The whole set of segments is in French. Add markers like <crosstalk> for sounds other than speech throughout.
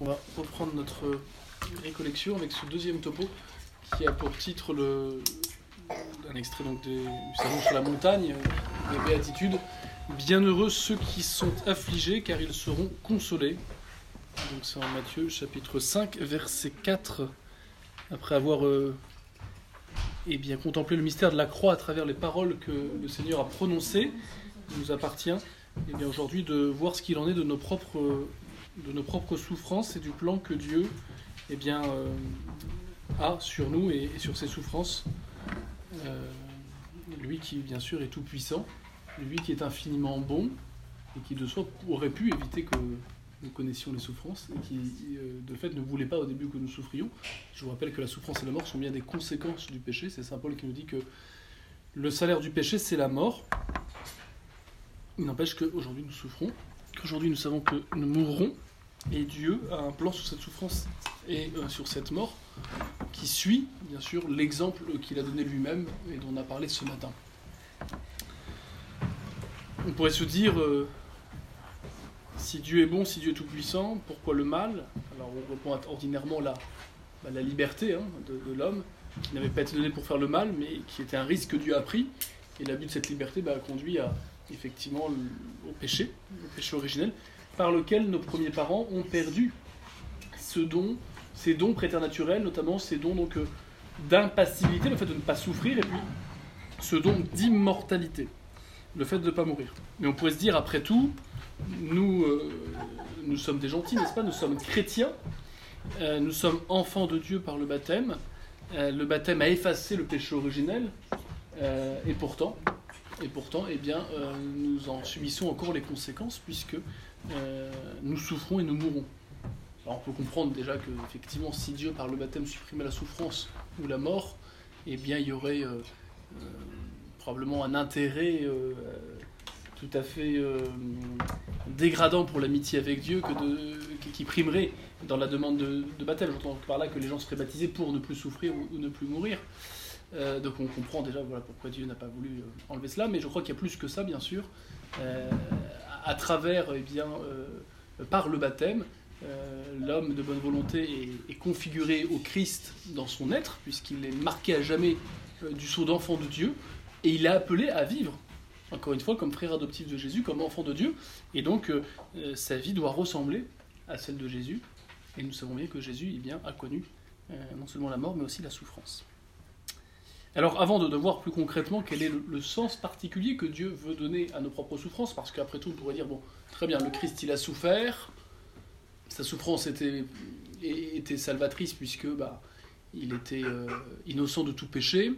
On va reprendre notre récollection avec ce deuxième topo qui a pour titre le, un extrait donc du Sermon sur la montagne, des béatitudes. Bienheureux ceux qui sont affligés car ils seront consolés. Donc c'est en Matthieu chapitre 5 verset 4. Après avoir euh, eh bien, contemplé le mystère de la croix à travers les paroles que le Seigneur a prononcées, il nous appartient eh bien, aujourd'hui de voir ce qu'il en est de nos propres de nos propres souffrances et du plan que Dieu eh bien, euh, a sur nous et, sur ses souffrances. Euh, lui qui, bien sûr, est tout-puissant, lui qui est infiniment bon et qui, de soi, aurait pu éviter que nous connaissions les souffrances et qui, euh, de fait, ne voulait pas au début que nous souffrions. Je vous rappelle que la souffrance et la mort sont bien des conséquences du péché. C'est Saint Paul qui nous dit que le salaire du péché, c'est la mort. Il n'empêche qu'aujourd'hui, nous souffrons qu'aujourd'hui nous savons que nous mourrons et Dieu a un plan sur cette souffrance et euh, sur cette mort qui suit bien sûr l'exemple qu'il a donné lui-même et dont on a parlé ce matin. On pourrait se dire euh, si Dieu est bon, si Dieu est tout puissant, pourquoi le mal? Alors on répond ordinairement la, bah, la liberté hein, de, de l'homme qui n'avait pas été donné pour faire le mal mais qui était un risque que Dieu a pris. Et l'abus de cette liberté bah, a conduit à effectivement au péché, au péché originel, par lequel nos premiers parents ont perdu ces dons préternaturels, notamment ces dons donc euh, d'impassibilité, le fait de ne pas souffrir, et puis ce don d'immortalité, le fait de ne pas mourir. Mais on pourrait se dire, après tout, nous, euh, nous sommes des gentils, n'est-ce pas? Nous sommes chrétiens, euh, nous sommes enfants de Dieu par le baptême. Le baptême a effacé le péché originel, et pourtant, et pourtant, eh bien, nous en subissons encore les conséquences puisque euh, nous souffrons et nous mourrons. Alors on peut comprendre déjà que effectivement, si Dieu par le baptême supprimait la souffrance ou la mort, eh bien, il y aurait euh, probablement un intérêt tout à fait dégradant pour l'amitié avec Dieu que de, qui primerait dans la demande de, de baptême. J'entends par là que les gens seraient baptisés pour ne plus souffrir ou, ne plus mourir. Euh, donc on comprend déjà voilà, pourquoi Dieu n'a pas voulu euh, enlever cela, mais je crois qu'il y a plus que ça, bien sûr. Euh, à travers, eh bien, par le baptême, l'homme de bonne volonté est, est, configuré au Christ dans son être, puisqu'il est marqué à jamais du sceau d'enfant de Dieu, et il est appelé à vivre, encore une fois, comme frère adoptif de Jésus, comme enfant de Dieu, et donc sa vie doit ressembler à celle de Jésus, et nous savons bien que Jésus eh bien, a connu non seulement la mort, mais aussi la souffrance. Alors avant de, voir plus concrètement quel est le, sens particulier que Dieu veut donner à nos propres souffrances, parce qu'après tout on pourrait dire, bon, très bien, le Christ il a souffert, sa souffrance était, salvatrice puisque bah, il était euh, innocent de tout péché,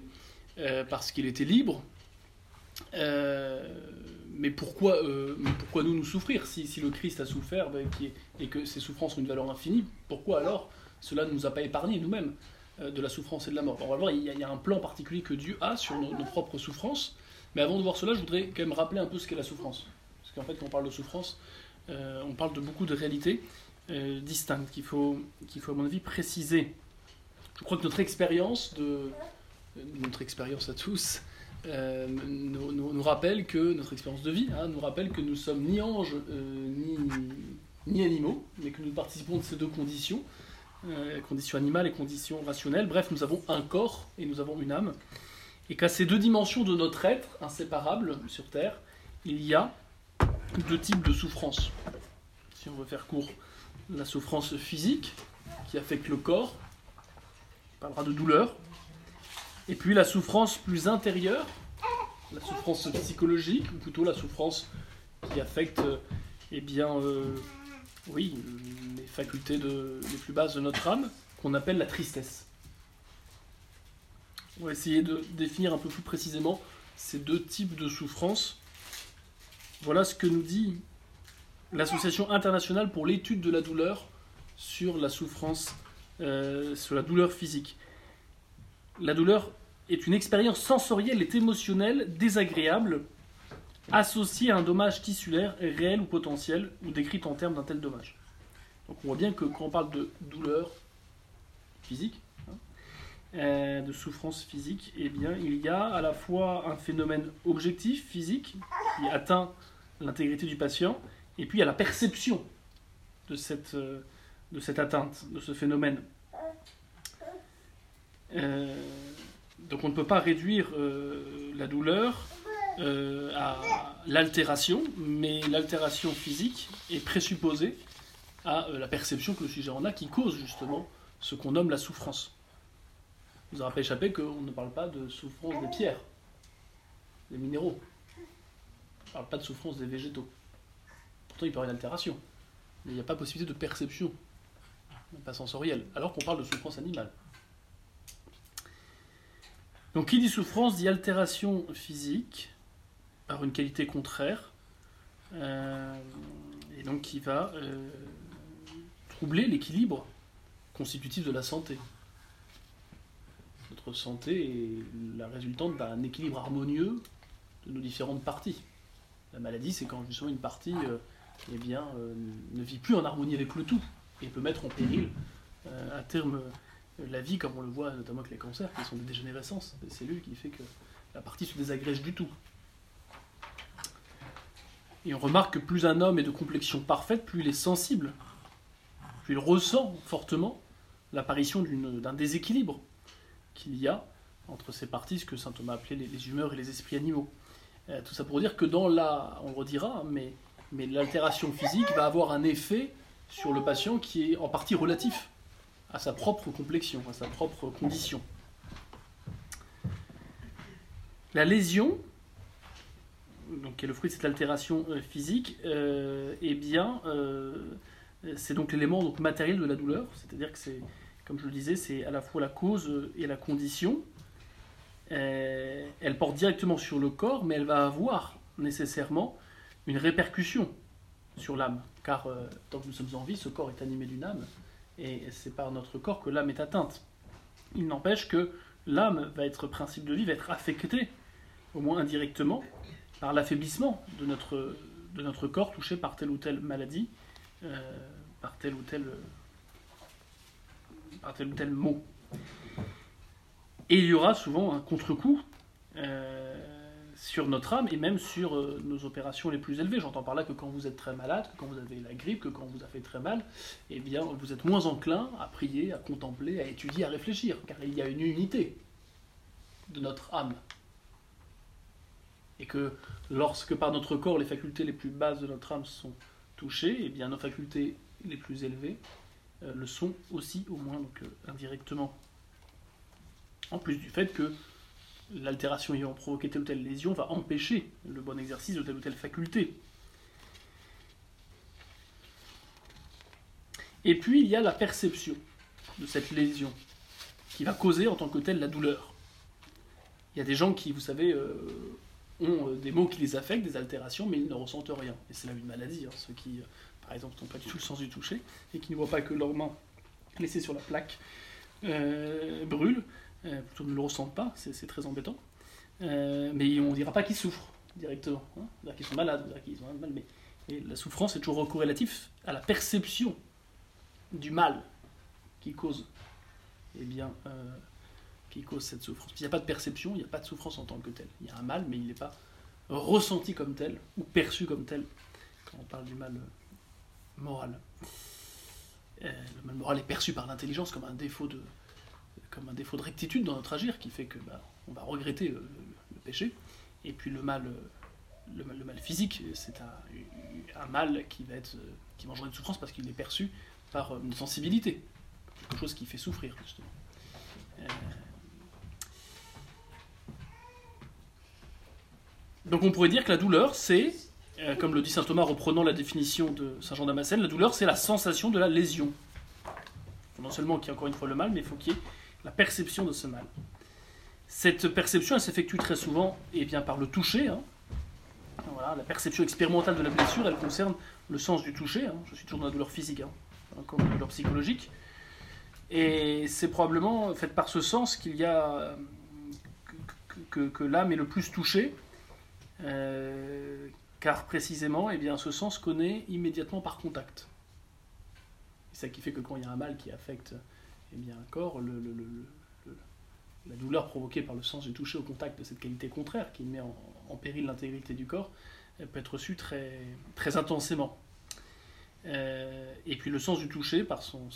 euh, parce qu'il était libre. Euh, mais, pourquoi, nous nous souffrir si, le Christ a souffert bah, et que ses souffrances ont une valeur infinie, pourquoi alors cela ne nous a pas épargnés nous-mêmes? De la souffrance et de la mort. On va voir, il y, a, un plan particulier que Dieu a sur nos, propres souffrances. Mais avant de voir cela, je voudrais quand même rappeler un peu ce qu'est la souffrance. Parce qu'en fait, quand on parle de souffrance, euh, on parle de beaucoup de réalités euh, distinctes qu'il faut, qu'il faut, à mon avis, préciser. Je crois que notre expérience, de, notre expérience à tous, euh, nous, rappelle que, notre expérience de vie, hein, nous rappelle que nous sommes ni anges, ni animaux, mais que nous participons de ces deux conditions euh, conditions animales et conditions rationnelles. Bref, nous avons un corps et nous avons une âme. Et qu'à ces deux dimensions de notre être, inséparables sur Terre, il y a deux types de souffrances. Si on veut faire court, la souffrance physique, qui affecte le corps, on parlera de douleur, et puis la souffrance plus intérieure, la souffrance psychologique, ou plutôt la souffrance qui affecte eh bien, euh, oui, les facultés les plus basses de notre âme, qu'on appelle la tristesse. On va essayer de définir un peu plus précisément ces deux types de souffrances. Voilà ce que nous dit l'Association internationale pour l'étude de la douleur sur la souffrance, euh, sur la douleur physique. La douleur est une expérience sensorielle et émotionnelle désagréable associée à un dommage tissulaire réel ou potentiel ou décrite en termes d'un tel dommage. Donc on voit bien que quand on parle de douleur physique, hein, euh, de souffrance physique, eh bien il y a à la fois un phénomène objectif physique qui atteint l'intégrité du patient, et puis il y a la perception de cette, euh, de cette atteinte, de ce phénomène. Euh, donc on ne peut pas réduire la douleur euh, à l'altération, mais l'altération physique est présupposée à la perception que le sujet en a qui cause justement ce qu'on nomme la souffrance. Vous aurez pas échappé qu'on ne parle pas de souffrance des pierres, des minéraux. On ne parle pas de souffrance des végétaux. Pourtant, il peut y avoir une altération. Mais il n'y a pas possibilité de perception, pas sensorielle, alors qu'on parle de souffrance animale. Donc, qui dit souffrance dit altération physique par une qualité contraire, euh, et donc qui va euh, troubler l'équilibre constitutif de la santé. Notre santé est la résultante d'un équilibre harmonieux de nos différentes parties. La maladie, c'est quand justement une partie euh, eh bien, ne vit plus en harmonie avec le tout et peut mettre en péril à terme la vie, comme on le voit notamment avec les cancers, qui sont des dégénérescences des cellules, qui fait que la partie se désagrège du tout. Et on remarque que plus un homme est de complexion parfaite, plus il est sensible, plus il ressent fortement l'apparition d'un déséquilibre qu'il y a entre ces parties, ce que saint Thomas appelait les, humeurs et les esprits animaux. Euh, tout ça pour dire que dans la, on redira, mais, mais l'altération physique va avoir un effet sur le patient qui est en partie relatif à sa propre complexion, à sa propre condition. La lésion, donc, qui est le fruit de cette altération euh, physique, euh, eh bien, euh, c'est donc l'élément donc, matériel de la douleur, c'est-à-dire que c'est, comme je le disais, c'est à la fois la cause et la condition. elle porte directement sur le corps, mais elle va avoir nécessairement une répercussion sur l'âme, car tant que nous sommes en vie, ce corps est animé d'une âme, et c'est par notre corps que l'âme est atteinte. Il n'empêche que l'âme va être principe de vie, va être affectée, au moins indirectement, par l'affaiblissement de notre, corps touché par telle ou telle maladie, euh, par tel ou tel, ou tel mot. Et il y aura souvent un contre-coup euh, sur notre âme et même sur euh, nos opérations les plus élevées. J'entends par là que quand vous êtes très malade, que quand vous avez la grippe, que quand vous avez très mal, eh bien vous êtes moins enclin à prier, à contempler, à étudier, à réfléchir, car il y a une unité de notre âme et que lorsque par notre corps les facultés les plus basses de notre âme sont touchées, et eh bien nos facultés les plus élevées euh, le sont aussi, au moins donc, euh, indirectement. En plus du fait que l'altération ayant provoqué telle ou telle lésion va empêcher le bon exercice de telle ou telle faculté. Et puis il y a la perception de cette lésion qui va causer en tant que telle la douleur. Il y a des gens qui, vous savez, euh, ont euh, des mots qui les affectent, des altérations, mais ils ne ressentent rien. Et c'est là une maladie. Hein, ceux qui, euh, par exemple, n'ont pas du tout le sens du toucher et qui ne voient pas que leurs mains laissées sur la plaque euh, brûlent, plutôt ne le ressentent pas, c'est très embêtant. mais on ne dira pas qu'ils souffrent directement. Hein. On dira qu'ils sont malades, on qu'ils ont mal, mais la souffrance est toujours corrélatif à la perception du mal qui cause eh bien, qui cause cette souffrance. Il n'y a pas de perception, il n'y a pas de souffrance en tant que telle. Il y a un mal, mais il n'est pas ressenti comme tel ou perçu comme tel quand on parle du mal euh, moral. Euh, le mal moral est perçu par l'intelligence comme un défaut de comme un défaut de rectitude dans notre agir qui fait que bah, on va regretter le, péché. Et puis le mal, le mal, physique, c'est un, mal qui va être qui une souffrance parce qu'il est perçu par euh, une sensibilité, quelque chose qui fait souffrir justement. Donc on pourrait dire que la douleur, c'est, euh, comme le dit saint Thomas reprenant la définition de saint Jean d'Amassène, la douleur, c'est la sensation de la lésion. Non seulement qu'il y ait encore une fois le mal, mais il faut qu'il y ait la perception de ce mal. Cette perception, elle s'effectue très souvent eh bien, par le toucher. Hein. La perception expérimentale de la blessure, elle concerne le sens du toucher. Hein. Je suis toujours dans la douleur physique, hein, comme la douleur psychologique. Et c'est probablement fait par ce sens qu'il y a euh, que l'âme est le plus touchée euh, car précisément, eh bien, ce sens connaît immédiatement par contact. C'est ça qui fait que quand il y a un mal qui affecte eh bien, un corps, la douleur provoquée par le sens du toucher au contact de cette qualité contraire qui met en, péril l'intégrité du corps, peut être reçue très, très intensément. Euh, et puis le sens du toucher, par son,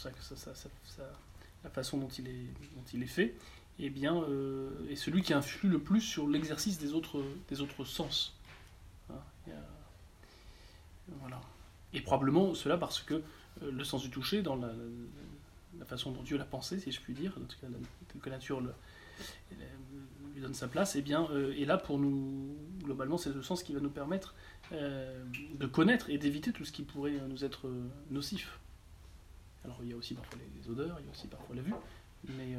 la façon dont il est, dont il est fait, eh bien, euh, est celui qui influe le plus sur l'exercice des autres, des autres sens. Hein, voilà. Et probablement cela parce que euh, le sens du toucher, dans la, la, façon dont Dieu l'a pensé, si je puis dire, en tout cas, que la nature lui donne sa place, eh bien, euh, est là pour nous, globalement, c'est le sens qui va nous permettre euh, de connaître et d'éviter tout ce qui pourrait nous être euh, nocif. Alors il y a aussi parfois les, odeurs, il y a aussi parfois la vue, mais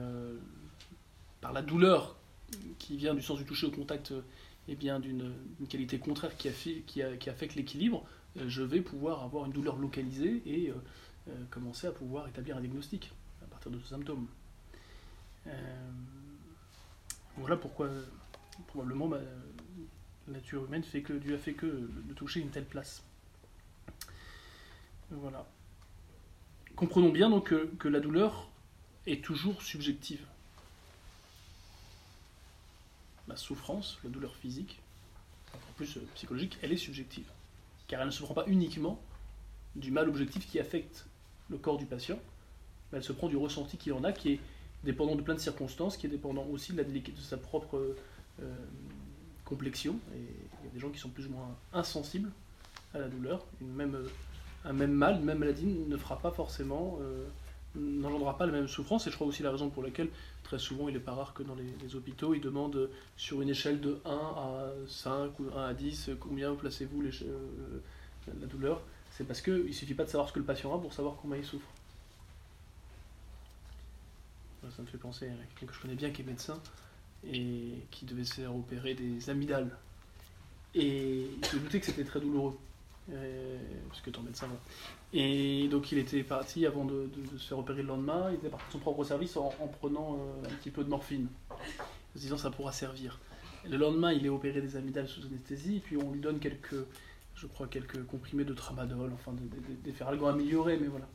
par la douleur qui vient du sens du toucher au contact eh bien d'une qualité contraire qui, affecte l'équilibre, je vais pouvoir avoir une douleur localisée et commencer à pouvoir établir un diagnostic à partir de ce symptôme. Voilà pourquoi probablement bah, la nature humaine fait que Dieu a fait que de toucher une telle place. Voilà. Comprenons bien donc que, la douleur est toujours subjective. La souffrance, la douleur physique, en plus euh, psychologique, elle est subjective. Car elle ne se prend pas uniquement du mal objectif qui affecte le corps du patient, mais elle se prend du ressenti qu'il en a, qui est dépendant de plein de circonstances, qui est dépendant aussi de, la de sa propre euh, complexion. Il y a des gens qui sont plus ou moins insensibles à la douleur. même, euh, un même mal, une même maladie ne fera pas forcément, n'engendrera pas la même souffrance. Et je crois aussi la raison pour laquelle, très souvent, il n'est pas rare que dans les, hôpitaux, ils demandent sur une échelle de 1 à 5 ou 1 à 10, combien placez-vous la douleur. C'est parce qu'il ne suffit pas de savoir ce que le patient a pour savoir combien il souffre. Ça me fait penser à quelqu'un que je connais bien qui est médecin et qui devait se faire opérer des amygdales. Et il me doutait que c'était très douloureux, euh, parce que ton médecin. Et donc il était parti avant de, se faire opérer le lendemain, il était parti de son propre service en, prenant euh, un petit peu de morphine, en se disant ça pourra servir. le lendemain, il est opéré des amygdales sous anesthésie, puis on lui donne quelques, je crois, quelques comprimés de tramadol, enfin des ferralgons améliorés, mais voilà.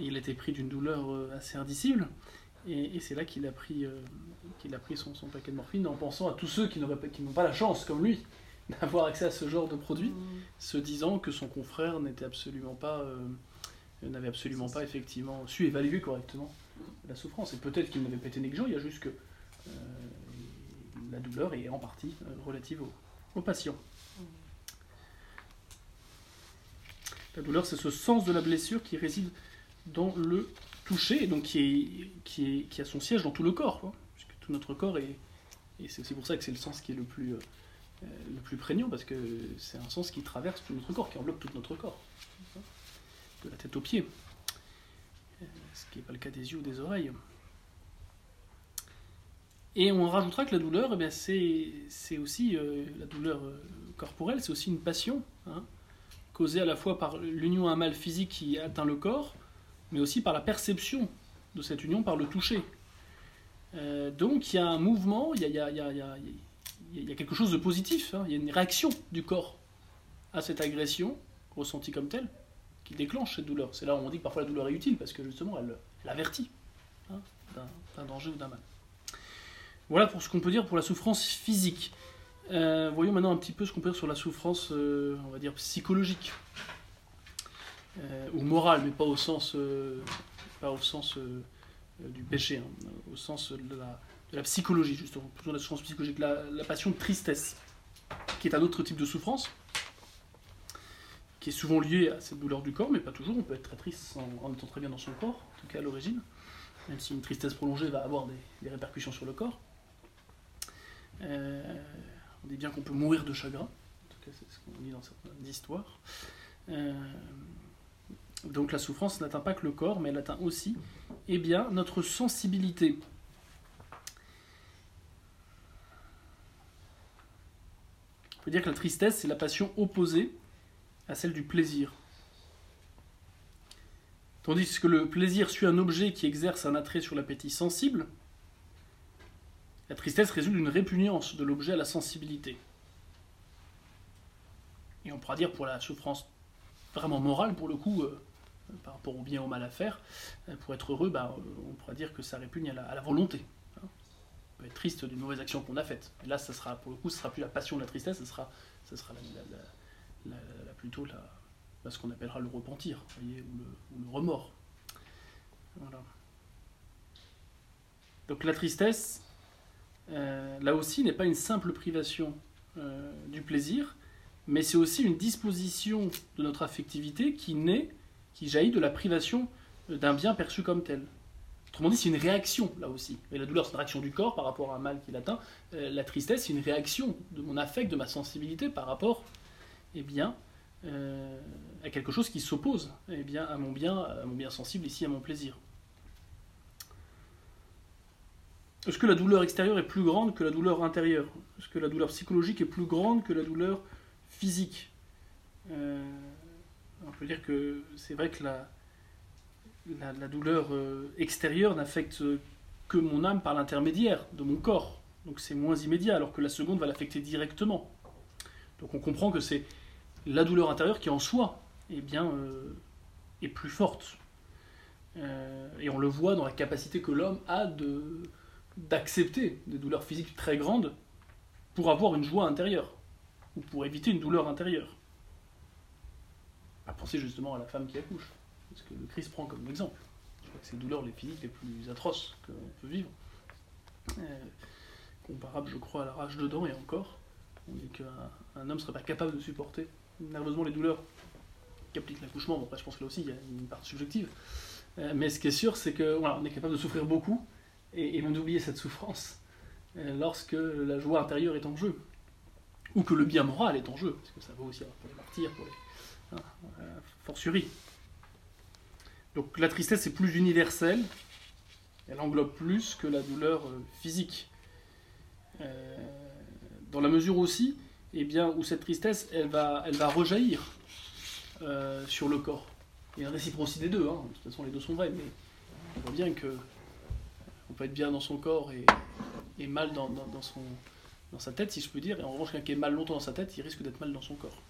Et il était pris d'une douleur euh, assez indicible. Et, c'est là qu'il a pris, euh, qu'il a pris son, paquet de morphine en pensant à tous ceux qui n'ont pas la chance, comme lui, <laughs> d'avoir accès à ce genre de produit, mm. se disant que son confrère n'était absolument pas, euh, n'avait absolument pas effectivement su évaluer correctement la souffrance. Et peut-être qu'il n'avait pas été négligent, il y a juste que euh, la douleur est en partie relative au, au patient. La douleur, c'est ce sens de la blessure qui réside dans le touché, donc qui, est, qui, est, qui a son siège dans tout le corps, quoi, puisque tout notre corps est. Et c'est aussi pour ça que c'est le sens qui est le plus, euh, le plus prégnant, parce que c'est un sens qui traverse tout notre corps, qui enveloppe tout notre corps, de la tête aux pieds, euh, ce qui n'est pas le cas des yeux ou des oreilles. Et on rajoutera que la douleur, eh c'est aussi euh, la douleur corporelle, c'est aussi une passion, hein, causée à la fois par l'union à un mal physique qui atteint le corps, mais aussi par la perception de cette union, par le toucher. Euh, donc il y a un mouvement, il y a, quelque chose de positif, hein. il y a une réaction du corps à cette agression, ressentie comme telle, qui déclenche cette douleur. C'est là où on dit que parfois la douleur est utile, parce que justement elle, avertit hein, d'un danger ou d'un mal. Voilà pour ce qu'on peut dire pour la souffrance physique. Euh, voyons maintenant un petit peu ce qu'on peut dire sur la souffrance, euh, on va dire, psychologique. Euh, ou morale, mais pas au sens, pas au sens du péché, hein, au sens de la, la psychologie, justement, plutôt la souffrance psychologique, la, passion de tristesse, qui est un autre type de souffrance, qui est souvent liée à cette douleur du corps, mais pas toujours, on peut être très triste en, étant très bien dans son corps, en tout cas à l'origine, même si une tristesse prolongée va avoir des, répercussions sur le corps. on dit bien qu'on peut mourir de chagrin, en tout cas c'est ce qu'on dit dans certaines histoires. Donc la souffrance n'atteint pas que le corps, mais elle atteint aussi eh bien, notre sensibilité. On peut dire que la tristesse, c'est la passion opposée à celle du plaisir. Tandis que le plaisir suit un objet qui exerce un attrait sur l'appétit sensible, la tristesse résulte d'une répugnance de l'objet à la sensibilité. Et on pourra dire pour la souffrance vraiment morale, pour le coup, euh, par rapport au bien ou au mal à faire, euh, pour être heureux, bah, euh, on pourrait dire que ça répugne à la, volonté. On être triste d'une mauvaise action qu'on a faite. Et là, ça sera, pour le coup, ce sera plus la passion de la tristesse, ce sera, ce sera la, plutôt ce qu'on appellera le repentir, ou, le, remords. Voilà. Donc la tristesse, euh, là aussi, n'est pas une simple privation euh, du plaisir, mais c'est aussi une disposition de notre affectivité qui naît, qui jaillit de la privation d'un bien perçu comme tel. Autrement dit, c'est une réaction, là aussi. La douleur, c'est une réaction du corps par rapport à un mal qui l'atteint. Euh, la tristesse, c'est une réaction de mon affect, de ma sensibilité par rapport eh bien, euh, à quelque chose qui s'oppose eh bien, à, mon bien, à mon bien sensible, ici à mon plaisir. Est-ce que la douleur extérieure est plus grande que la douleur intérieure? Est-ce que la douleur psychologique est plus grande que la douleur physique? Euh, On peut dire que c'est vrai que la, la, douleur euh, extérieure n'affecte que mon âme par l'intermédiaire de mon corps. Donc c'est moins immédiat, alors que la seconde va l'affecter directement. Donc on comprend que c'est la douleur intérieure qui en soi eh bien, euh, est plus forte. Euh, et on le voit dans la capacité que l'homme a d'accepter des douleurs physiques très grandes pour avoir une joie intérieure, ou pour éviter une douleur intérieure. À penser justement à la femme qui accouche ce que le Christ prend comme exemple. Je crois que c'est les douleurs les physiques les plus atroces qu'on peut vivre. Euh, comparable, je crois, à la rage de dents et encore. On dit qu'un homme ne serait pas capable de supporter nerveusement les douleurs qu'applique l'accouchement. Bon, après, je pense que là aussi, il y a une part subjective. Euh, mais ce qui est sûr, c'est qu'on voilà, est capable de souffrir beaucoup et, même d'oublier cette souffrance euh, lorsque la joie intérieure est en jeu. Ou que le bien moral est en jeu, parce que ça vaut aussi pour les martyrs, pour les hein. Donc la tristesse est plus universelle, elle englobe plus que la douleur euh, physique. Euh, dans la mesure aussi eh bien, où cette tristesse, elle va, rejaillir euh, sur le corps. Il y a une réciprocité des deux, hein. de toute façon les deux sont vrais, mais on voit bien que on peut être bien dans son corps et, mal dans, son, dans sa tête, si je peux dire, et en revanche, quelqu'un qui est mal longtemps dans sa tête, il risque d'être mal dans son corps.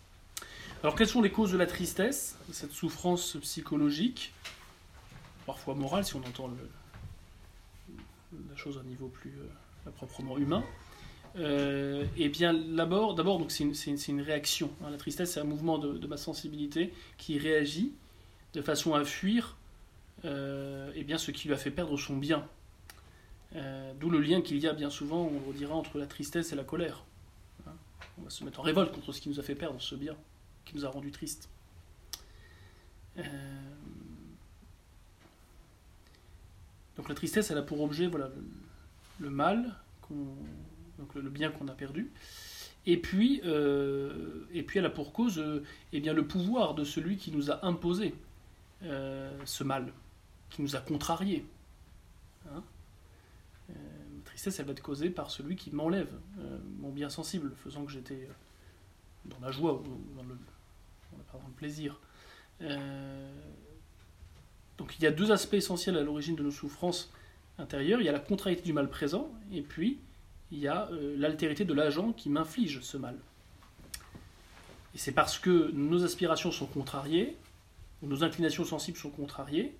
Alors, quelles sont les causes de la tristesse, cette souffrance psychologique, parfois morale, si on entend la chose à un niveau plus euh, proprement humain? Euh, Eh bien, d'abord, c'est une, une, réaction. Hein. La tristesse, c'est un mouvement de, ma sensibilité qui réagit de façon à fuir euh, eh bien, ce qui lui a fait perdre son bien. D'où le lien qu'il y a bien souvent, on le dira, entre la tristesse et la colère. Hein. on va se mettre en révolte contre ce qui nous a fait perdre ce bien qui nous a rendu tristes. Euh, donc la tristesse, elle a pour objet voilà, le, mal, donc le, bien qu'on a perdu. Et puis, euh, et puis elle a pour cause euh, eh bien, le pouvoir de celui qui nous a imposé ce mal, qui nous a contrariés. Hein la tristesse, elle va être causée par celui qui m'enlève mon bien sensible, faisant que j'étais dans la joie dans le, plaisir. Euh, donc il y a deux aspects essentiels à l'origine de nos souffrances intérieures. Il y a la contrariété du mal présent, et puis il y a euh, l'altérité de l'agent qui m'inflige ce mal. Et c'est parce que nos aspirations sont contrariées, ou nos inclinations sensibles sont contrariées,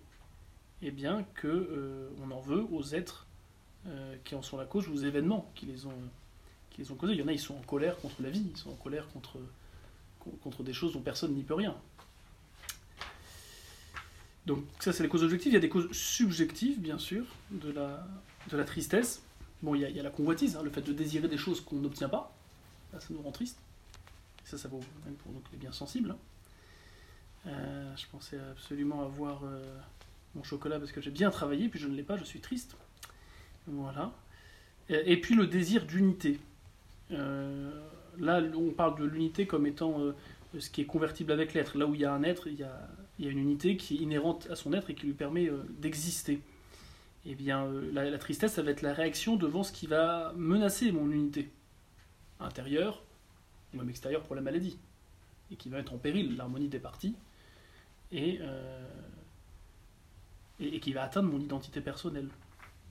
et eh bien que euh, on en veut aux êtres qui en sont la cause, aux événements qui les ont qui les ont causés. Il y en a, ils sont en colère contre la vie, ils sont en colère contre contre des choses dont personne n'y peut rien. Donc ça, c'est les causes objectives. Il y a des causes subjectives, bien sûr, de la, de la tristesse. Bon, il y a, la convoitise, hein, le fait de désirer des choses qu'on n'obtient pas. ça nous rend triste. ça, ça vaut même pour les biens sensibles. Hein. Euh, je pensais absolument avoir euh, mon chocolat parce que j'ai bien travaillé, puis je ne l'ai pas, je suis triste. Voilà. Et, puis le désir d'unité. Euh, là, on parle de l'unité comme étant euh, ce qui est convertible avec l'être. Là où il y a un être, il y a, une unité qui est inhérente à son être et qui lui permet euh, d'exister. Eh bien, euh, la, tristesse, ça va être la réaction devant ce qui va menacer mon unité intérieure ou même extérieure pour la maladie, et qui va mettre en péril l'harmonie des parties, et, qui va atteindre mon identité personnelle,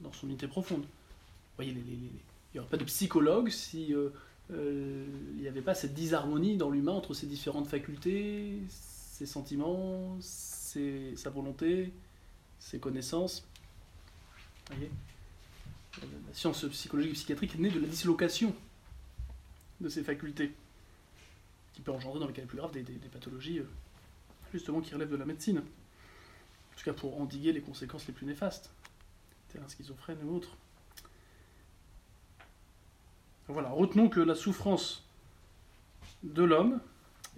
dans son unité profonde. Voyez, il n'y aura pas de psychologue si il n'y avait pas cette disharmonie dans l'humain entre ses différentes facultés, ses sentiments, sa volonté, ses connaissances. La science psychologique et psychiatrique est née de la dislocation de ces facultés, qui peut engendrer dans les cas les plus graves des, pathologies euh, justement qui relèvent de la médecine. En tout cas pour endiguer les conséquences les plus néfastes, un schizophrène ou autre. Voilà, retenons que la souffrance de l'homme,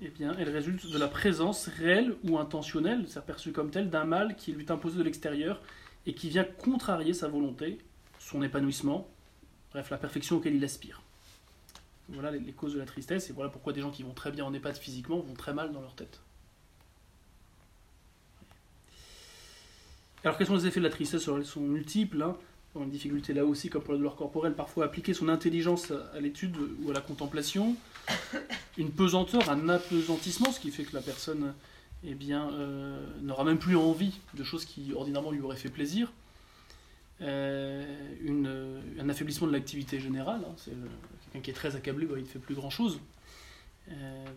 eh bien, elle résulte de la présence réelle ou intentionnelle, c'est perçu comme telle, d'un mal qui lui est imposé de l'extérieur et qui vient contrarier sa volonté, son épanouissement, bref, la perfection auquel il aspire. Voilà les, causes de la tristesse, et voilà pourquoi des gens qui vont très bien en EHPAD physiquement vont très mal dans leur tête. Alors quels sont les effets de la tristesse? Ils sont multiples. Hein. Une difficulté là aussi, comme pour la douleur corporelle, parfois appliquer son intelligence à l'étude ou à la contemplation. Une pesanteur, un apesantissement, ce qui fait que la personne eh bien, euh, n'aura même plus envie de choses qui ordinairement lui auraient fait plaisir. Euh, un affaiblissement de l'activité générale. Hein. c'est euh, quelqu'un qui est très accablé, bah, il ne fait plus grand-chose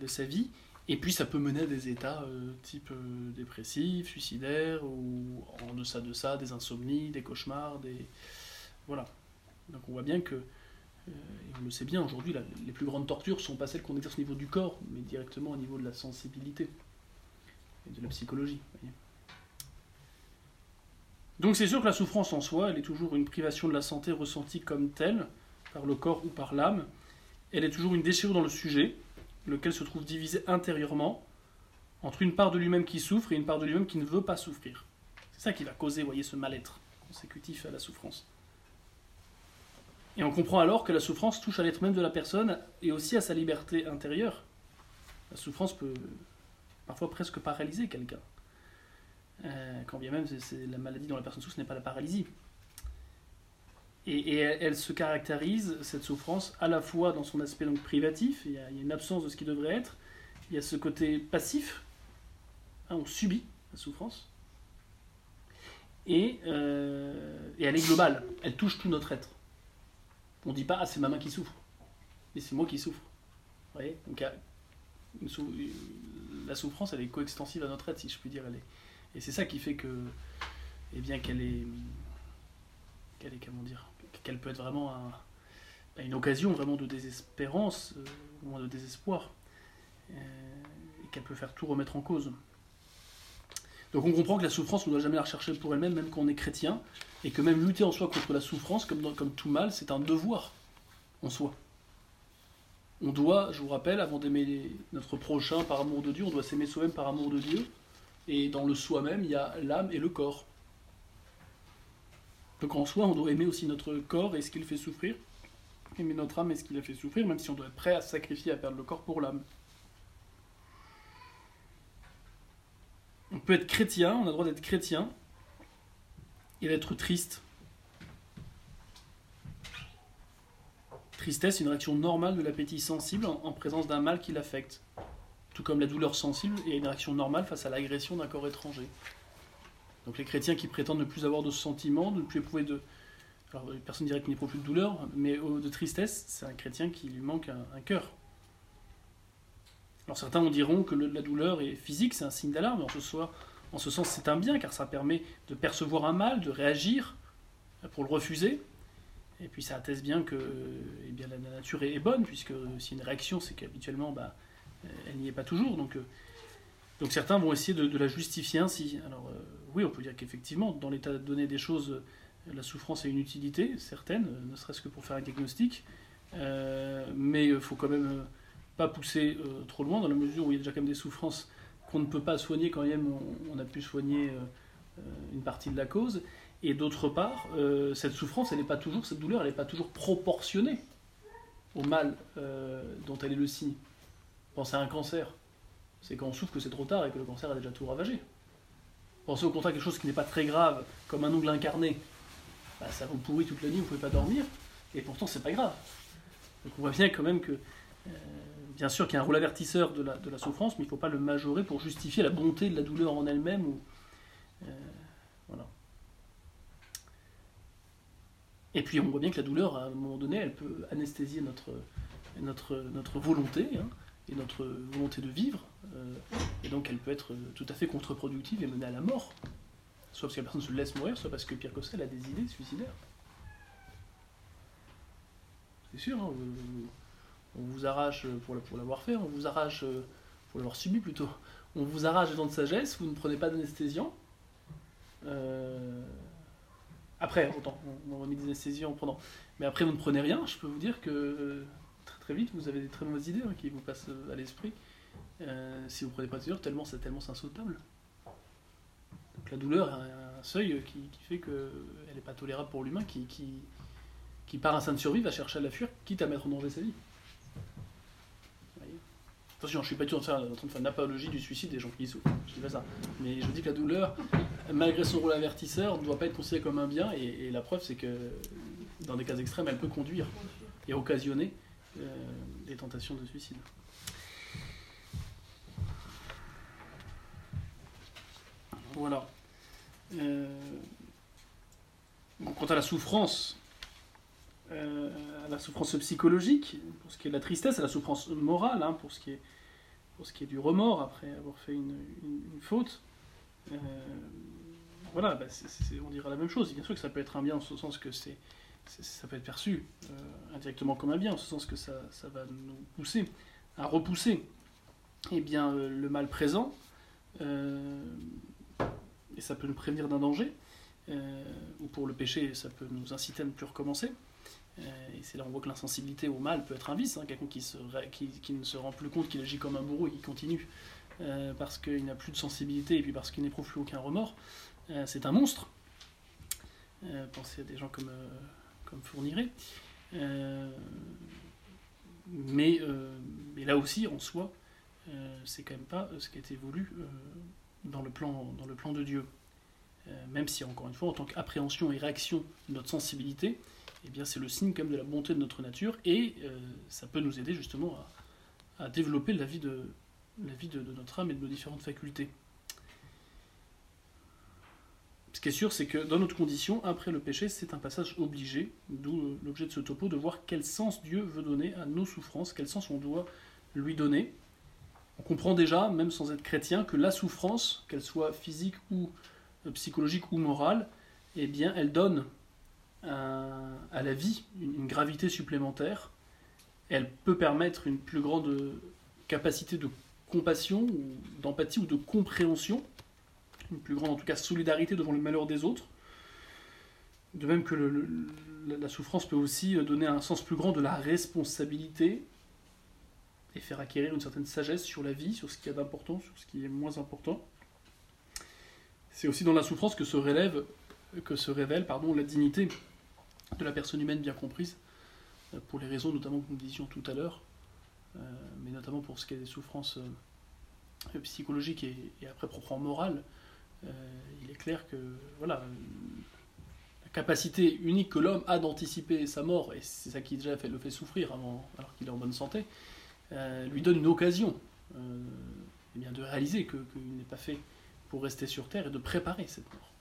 de sa vie. Et puis ça peut mener à des états type dépressif, suicidaire, ou en deçà de ça, des insomnies, des cauchemars, des... Voilà. Donc on voit bien que, et on le sait bien aujourd'hui, les plus grandes tortures sont pas celles qu'on exerce au niveau du corps, mais directement au niveau de la sensibilité et de la psychologie. Donc c'est sûr que la souffrance en soi, elle est toujours une privation de la santé ressentie comme telle, par le corps ou par l'âme. Elle est toujours une déchirure dans le sujet, lequel se trouve divisé intérieurement entre une part de lui-même qui souffre et une part de lui-même qui ne veut pas souffrir. C'est ça qui va causer, voyez, ce mal-être consécutif à la souffrance. Et on comprend alors que la souffrance touche à l'être même de la personne et aussi à sa liberté intérieure. La souffrance peut parfois presque paralyser quelqu'un. Euh, quand bien même c'est la maladie dont la personne souffre, n'est pas la paralysie. Et, elle, se caractérise, cette souffrance, à la fois dans son aspect donc privatif, il y, a, une absence de ce qui devrait être, il y a ce côté passif, hein, on subit la souffrance, et, euh, et, elle est globale, elle touche tout notre être. On ne dit pas, ah c'est ma main qui souffre, mais c'est moi qui souffre. Vous voyez Donc la souffrance, elle est coextensive à notre être, si je puis dire. Elle est, et c'est ça qui fait que, eh bien, qu'elle est, qu'elle est, comment dire, qu'elle peut être vraiment une occasion vraiment de désespérance, euh, au moins de désespoir, euh, et qu'elle peut faire tout remettre en cause. Donc on comprend que la souffrance, on ne doit jamais la rechercher pour elle-même, même quand on est chrétien, et que même lutter en soi contre la souffrance, comme, comme tout mal, c'est un devoir en soi. On doit, je vous rappelle, avant d'aimer notre prochain par amour de Dieu, on doit s'aimer soi-même par amour de Dieu, et dans le soi-même, il y a l'âme et le corps. Donc en soi, on doit aimer aussi notre corps et ce qu'il fait souffrir, aimer notre âme et ce qu'il a fait souffrir, même si on doit être prêt à sacrifier, à perdre le corps pour l'âme. On peut être chrétien, on a le droit d'être chrétien et d'être triste. Tristesse, une réaction normale de l'appétit sensible en présence d'un mal qui l'affecte tout comme la douleur sensible et une réaction normale face à l'agression d'un corps étranger. Donc les chrétiens qui prétendent ne plus avoir de sentiments, de ne plus éprouver de... Alors personne dirait qu'il n'éprouve plus de douleur, mais de tristesse, c'est un chrétien qui lui manque un, cœur. Alors certains en diront que la douleur est physique, c'est un signe d'alarme, en ce, en ce sens c'est un bien, car ça permet de percevoir un mal, de réagir pour le refuser, et puis ça atteste bien que eh bien, la nature est bonne, puisque si une réaction, c'est qu'habituellement, bah, elle n'y est pas toujours. Donc, euh, donc certains vont essayer de, la justifier ainsi. Alors euh, oui, on peut dire qu'effectivement, dans l'état donné des choses, euh, la souffrance a une utilité certaine, ne serait-ce que pour faire un diagnostic. mais il faut quand même pas pousser trop loin, dans la mesure où il y a déjà quand même des souffrances qu'on ne peut pas soigner quand même on, a pu soigner une partie de la cause. Et d'autre part, cette souffrance, elle n'est pas toujours, cette douleur, elle n'est pas toujours proportionnée au mal dont elle est le signe. Pensez à un cancer. C'est quand on souffre que c'est trop tard et que le cancer a déjà tout ravagé. Pensez au contraire quelque chose qui n'est pas très grave, comme un ongle incarné. Bah, ça vous pourrit toute la nuit, vous ne pouvez pas dormir, et pourtant c'est pas grave. Donc on voit bien quand même que, euh, bien sûr qu'il y a un rôle avertisseur de la, souffrance, mais il ne faut pas le majorer pour justifier la bonté de la douleur en elle-même. Euh, voilà. Et puis on voit bien que la douleur, à un moment donné, elle peut anesthésier notre volonté. Hein et notre volonté de vivre. Euh, et donc elle peut être tout à fait contre-productive et mener à la mort. Soit parce que la personne se laisse mourir, soit parce que ça, elle a des idées suicidaires. C'est sûr, hein, on vous arrache pour l'avoir fait, on vous arrache pour l'avoir subi plutôt. on vous arrache les dents de sagesse, vous ne prenez pas d'anesthésiant. Euh, après, autant, on, remet des anesthésiants en prenant. Mais après, vous ne prenez rien. Je peux vous dire que euh, très, vite, vous avez des très mauvaises idées hein, qui vous passent euh, à l'esprit. Euh, si vous prenez pas de tellement c'est tellement insautable. Donc la douleur a un seuil qui, qui fait qu'elle n'est pas tolérable pour l'humain qui, qui, qui, par instinct de survie, va chercher à la fuir, quitte à mettre en danger sa vie. Attention, je suis pas du tout en train de faire une apologie du suicide des gens qui y souffrent. Je dis pas ça. Mais je dis que la douleur, malgré son rôle avertisseur, ne doit pas être considérée comme un bien. Et, et la preuve, c'est que dans des cas extrêmes, elle peut conduire et occasionner euh, des tentations de suicide. Voilà. Euh, quant à la souffrance, euh, à la souffrance psychologique, pour ce qui est de la tristesse, à la souffrance morale, hein, pour, ce qui est, du remords après avoir fait une, faute, euh, voilà, bah, on dira la même chose. Bien sûr que ça peut être un bien en ce sens que ça peut être perçu indirectement comme un bien, en ce sens que ça, va nous pousser à repousser eh bien, le mal présent, et ça peut nous prévenir d'un danger, euh, ou pour le péché, ça peut nous inciter à ne plus recommencer. Euh, et c'est là on voit que l'insensibilité au mal peut être un vice, hein, quelqu'un qui, se qui, qui ne se rend plus compte qu'il agit comme un bourreau et qui continue euh, parce qu'il n'a plus de sensibilité et puis parce qu'il n'éprouve plus aucun remords, c'est un monstre. Pensez à des gens comme, comme mais, mais là aussi, en soi, c'est quand même pas ce qui a été voulu dans, le plan, dans le plan de Dieu. Euh, même si, encore une fois, en tant qu'appréhension et réaction de notre sensibilité, eh bien, c'est le signe quand même de la bonté de notre nature et euh, ça peut nous aider justement à, développer la vie, de notre âme et de nos différentes facultés. Ce qui est sûr, c'est que dans notre condition, après le péché, c'est un passage obligé, d'où euh, l'objet de ce topo, de voir quel sens Dieu veut donner à nos souffrances, quel sens on doit lui donner. On comprend déjà, même sans être chrétien, que la souffrance, qu'elle soit physique ou euh, psychologique ou morale, eh bien, elle donne à la vie une, gravité supplémentaire. Elle peut permettre une plus grande capacité de compassion, d'empathie ou de compréhension, une plus grande en tout cas solidarité devant le malheur des autres. De même que la souffrance peut aussi donner un sens plus grand de la responsabilité et faire acquérir une certaine sagesse sur la vie, sur ce qui est d'important, sur ce qui est moins important. C'est aussi dans la souffrance que se relève, que se révèle pardon, la dignité de la personne humaine bien comprise, euh, pour les raisons notamment que nous disions tout à l'heure, euh, mais notamment pour ce qui est des souffrances euh, psychologiques et, après proprement morales. Il est clair que voilà, la capacité unique que l'homme a d'anticiper sa mort, et c'est ça qui déjà le fait souffrir avant, alors qu'il est en bonne santé, euh, lui donne une occasion euh, eh bien, de réaliser que- qu'il n'est pas fait pour rester sur Terre et de préparer cette mort.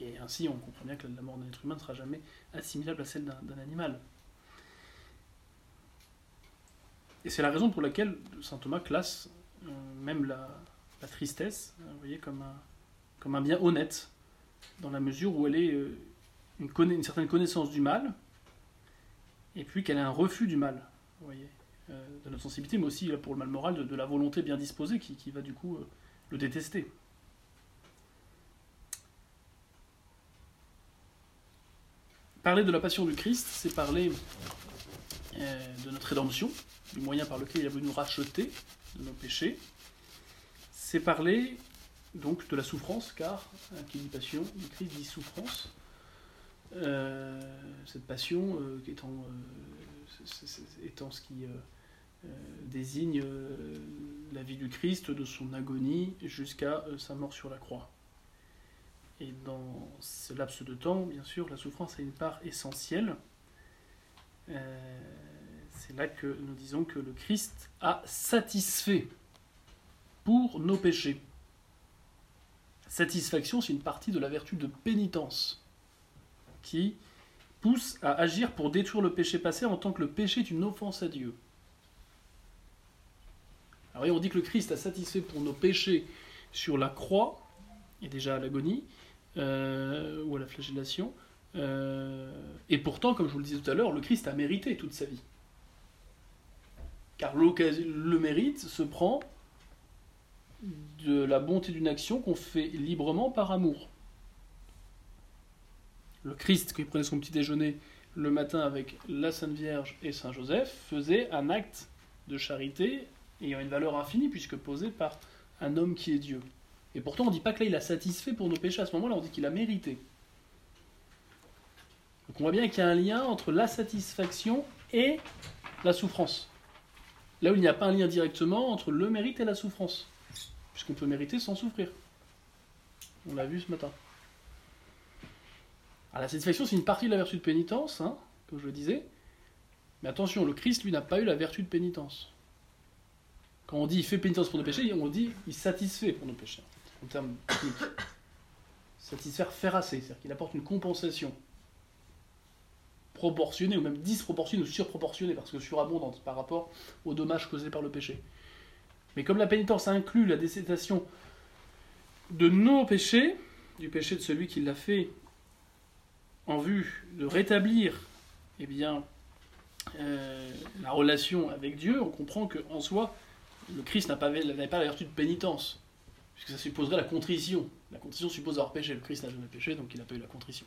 Et ainsi, on comprend bien que la mort d'un être humain ne sera jamais assimilable à celle d'un animal. Et c'est la raison pour laquelle saint Thomas classe euh, même la, tristesse, euh, vous voyez, comme un, bien honnête, dans la mesure où elle est une, certaine connaissance du mal, et puis qu'elle est un refus du mal, vous voyez, de notre sensibilité, mais aussi là, pour le mal moral, de, la volonté bien disposée qui, va du coup euh, le détester. Parler de la passion du Christ, c'est parler euh, de notre rédemption, du moyen par lequel il a voulu nous racheter de nos péchés. C'est parler donc de la souffrance, car hein, qui dit passion, le Christ dit souffrance. Euh, cette passion euh, étant, euh, ce qui euh, euh, désigne euh, la vie du Christ, de son agonie jusqu'à euh, sa mort sur la croix. Et dans ce laps de temps, bien sûr, la souffrance a une part essentielle. Euh, c'est là que nous disons que le Christ a satisfait pour nos péchés. Satisfaction, c'est une partie de la vertu de pénitence qui pousse à agir pour détruire le péché passé en tant que le péché est une offense à Dieu. Alors on dit que le Christ a satisfait pour nos péchés sur la croix, et déjà à l'agonie, euh, ou à la flagellation, euh, et pourtant, comme je vous le disais tout à l'heure, le Christ a mérité toute sa vie. Car le mérite se prend de la bonté d'une action qu'on fait librement par amour. Le Christ, qui prenait son petit déjeuner le matin avec la Sainte Vierge et Saint Joseph, faisait un acte de charité ayant une valeur infinie puisque posé par un homme qui est Dieu. Et pourtant, on ne dit pas que là, il a satisfait pour nos péchés. À ce moment-là, on dit qu'il a mérité. Donc on voit bien qu'il y a un lien entre la satisfaction et la souffrance. Là où il n'y a pas un lien directement entre le mérite et la souffrance. Puisqu'on peut mériter sans souffrir. On l'a vu ce matin. Alors la satisfaction, c'est une partie de la vertu de pénitence, hein, comme je le disais. Mais attention, le Christ, lui, n'a pas eu la vertu de pénitence. Quand on dit il fait pénitence pour nos péchés, on dit il satisfait pour nos péchés, en termes techniques. Satisfaire, faire assez, c'est-à-dire qu'il apporte une compensation proportionnée ou même disproportionnée ou surproportionnée, parce que surabondante par rapport aux dommages causés par le péché. Mais comme la pénitence inclut la décédation de nos péchés, du péché de celui qui l'a fait en vue de rétablir eh bien, euh, la relation avec Dieu, on comprend qu'en soi, le Christ n'avait pas la vertu de pénitence, puisque ça supposerait la contrition. La contrition suppose avoir péché. Le Christ n'a jamais péché, donc il n'a pas eu la contrition.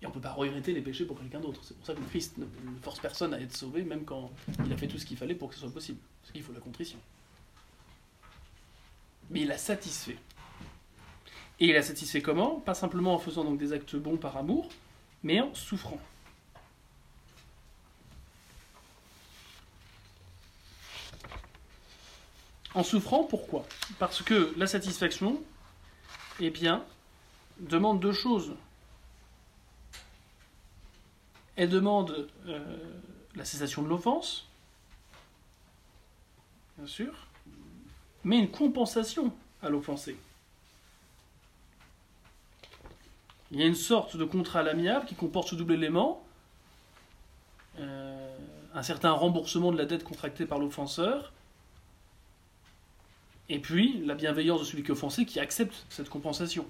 Et on ne peut pas regretter les péchés pour quelqu'un d'autre. C'est pour ça que le Christ ne, force personne à être sauvé, même quand il a fait tout ce qu'il fallait pour que ce soit possible. Parce qu'il faut la contrition. Mais il a satisfait. Et il a satisfait comment? Pas simplement en faisant donc des actes bons par amour, mais en souffrant. En souffrant, pourquoi? Parce que la satisfaction, eh bien, demande deux choses elle demande euh, la cessation de l'offense, bien sûr, mais une compensation à l'offensé. Il y a une sorte de contrat à l'amiable qui comporte ce double élément, euh, un certain remboursement de la dette contractée par l'offenseur, et puis la bienveillance de celui qui est offensé qui accepte cette compensation.